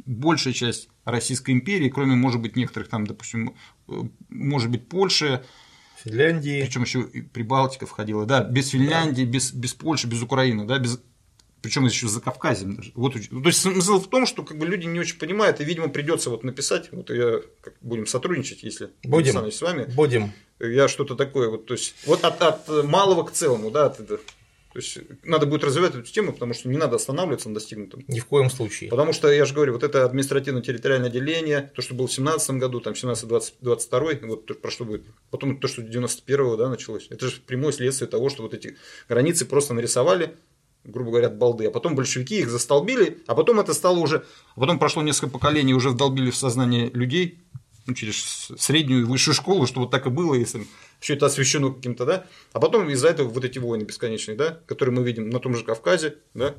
Speaker 2: большая часть Российской империи, кроме, может быть, некоторых там, допустим, э, может быть, Польши,
Speaker 1: Финляндии.
Speaker 2: причем еще и Прибалтика входила, да, без Финляндии, без, без Польши, без Украины, да, без причем еще за Кавказем. Вот, уч- то есть смысл в том, что как бы люди не очень понимают, и, видимо, придется вот написать, вот я как, будем сотрудничать, если
Speaker 1: Будем.
Speaker 2: Александр, с вами,
Speaker 1: Будем.
Speaker 2: я что-то такое, вот, то есть, вот от, от малого к целому, да, от, то есть, надо будет развивать эту тему, потому что не надо останавливаться на достигнутом.
Speaker 1: Ни в коем случае.
Speaker 2: Потому что, я же говорю, вот это административно-территориальное деление, то, что было в 17 году, там 17-22, вот про что будет, потом то, что 91-го, да, началось, это же прямое следствие того, что вот эти границы просто нарисовали, грубо говоря, от балды, а потом большевики их застолбили, а потом это стало уже, а потом прошло несколько поколений, уже вдолбили в сознание людей, ну, через среднюю и высшую школу, что вот так и было, если все это освещено каким-то, да, а потом из-за этого вот эти войны бесконечные, да, которые мы видим на том же Кавказе, да,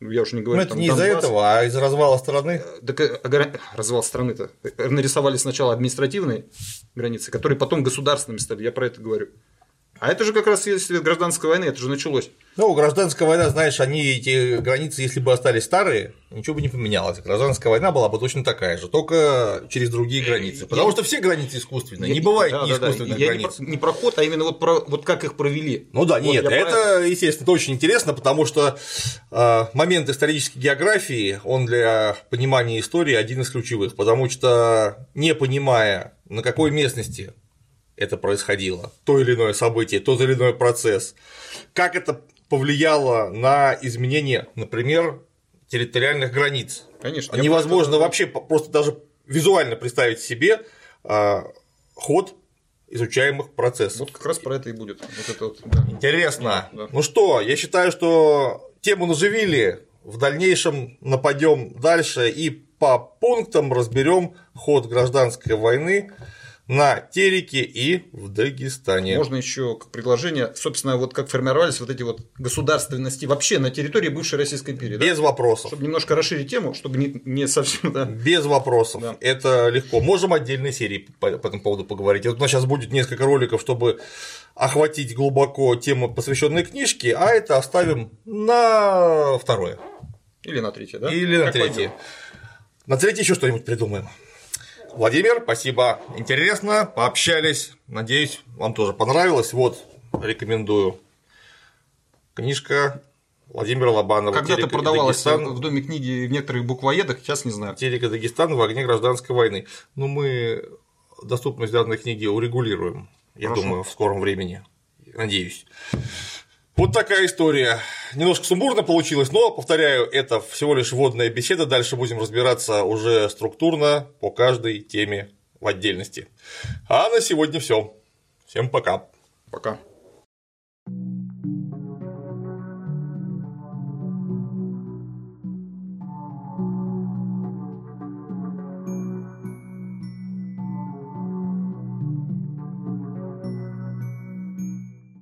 Speaker 2: Ну, я уже не
Speaker 1: Ну,
Speaker 2: говорю,
Speaker 1: это
Speaker 2: там
Speaker 1: не из-за этого, а из-за развала страны.
Speaker 2: Так э, огра- развал страны-то. Э, Нарисовали сначала административные границы, которые потом государственными стали. Я про это говорю. А это же как раз следствие гражданской войны, это же началось.
Speaker 1: Ну, гражданская война, знаешь, они, эти границы, если бы остались старые, ничего бы не поменялось. Гражданская война была бы точно такая же, только через другие границы. Потому что все границы искусственные, не
Speaker 2: Я-
Speaker 1: бывает
Speaker 2: да,
Speaker 1: ни
Speaker 2: да, да.
Speaker 1: искусственных
Speaker 2: Я не
Speaker 1: границ.
Speaker 2: про, не про ход, а именно вот, про, вот как их провели.
Speaker 1: Ну да,
Speaker 2: Вот
Speaker 1: нет,
Speaker 2: я
Speaker 1: это, естественно, это очень интересно, потому что э, момент исторической географии, он для понимания истории один из ключевых, потому что не понимая, на какой местности это происходило, то или иное событие, тот или иной процесс, как это повлияло на изменение, например, территориальных границ.
Speaker 2: Конечно.
Speaker 1: Невозможно вообще просто даже визуально представить себе а, ход изучаемых процессов.
Speaker 2: Вот как раз про это и будет. Вот это вот, да.
Speaker 1: Интересно.
Speaker 2: Да.
Speaker 1: Ну что, я считаю, что тему наживили. В дальнейшем нападем дальше и по пунктам разберем ход гражданской войны на Тереке и в Дагестане.
Speaker 2: Можно еще как предложение, собственно, вот как формировались вот эти вот государственности вообще на территории бывшей Российской империи. да?
Speaker 1: Без вопросов.
Speaker 2: Чтобы немножко расширить тему, чтобы не, не совсем, да.
Speaker 1: Без вопросов.
Speaker 2: Да.
Speaker 1: Это легко. Можем отдельной серии по, этому поводу поговорить. Вот у нас сейчас будет несколько роликов, чтобы охватить глубоко тему, посвященной книжке, а это оставим на второе.
Speaker 2: Или на третье, да?
Speaker 1: Или на
Speaker 2: Как
Speaker 1: третье.
Speaker 2: пойдёт.
Speaker 1: На третье еще что-нибудь придумаем. Владимир, спасибо. Интересно, пообщались. Надеюсь, вам тоже понравилось. Вот, рекомендую. Книжка Владимира Лобанова.
Speaker 2: Когда-то
Speaker 1: «Терек и
Speaker 2: продавалась
Speaker 1: Дагестан».
Speaker 2: в доме книги в некоторых буквоедах, сейчас не знаю.
Speaker 1: Терека Дагестан в огне гражданской войны. Ну, мы доступность данной книги урегулируем, я
Speaker 2: Хорошо.
Speaker 1: думаю, в скором времени. Надеюсь. Вот такая история. Немножко сумбурно получилось, но, повторяю, это всего лишь вводная беседа. Дальше будем разбираться уже структурно по каждой теме в отдельности. А на сегодня все. Всем пока.
Speaker 2: Пока.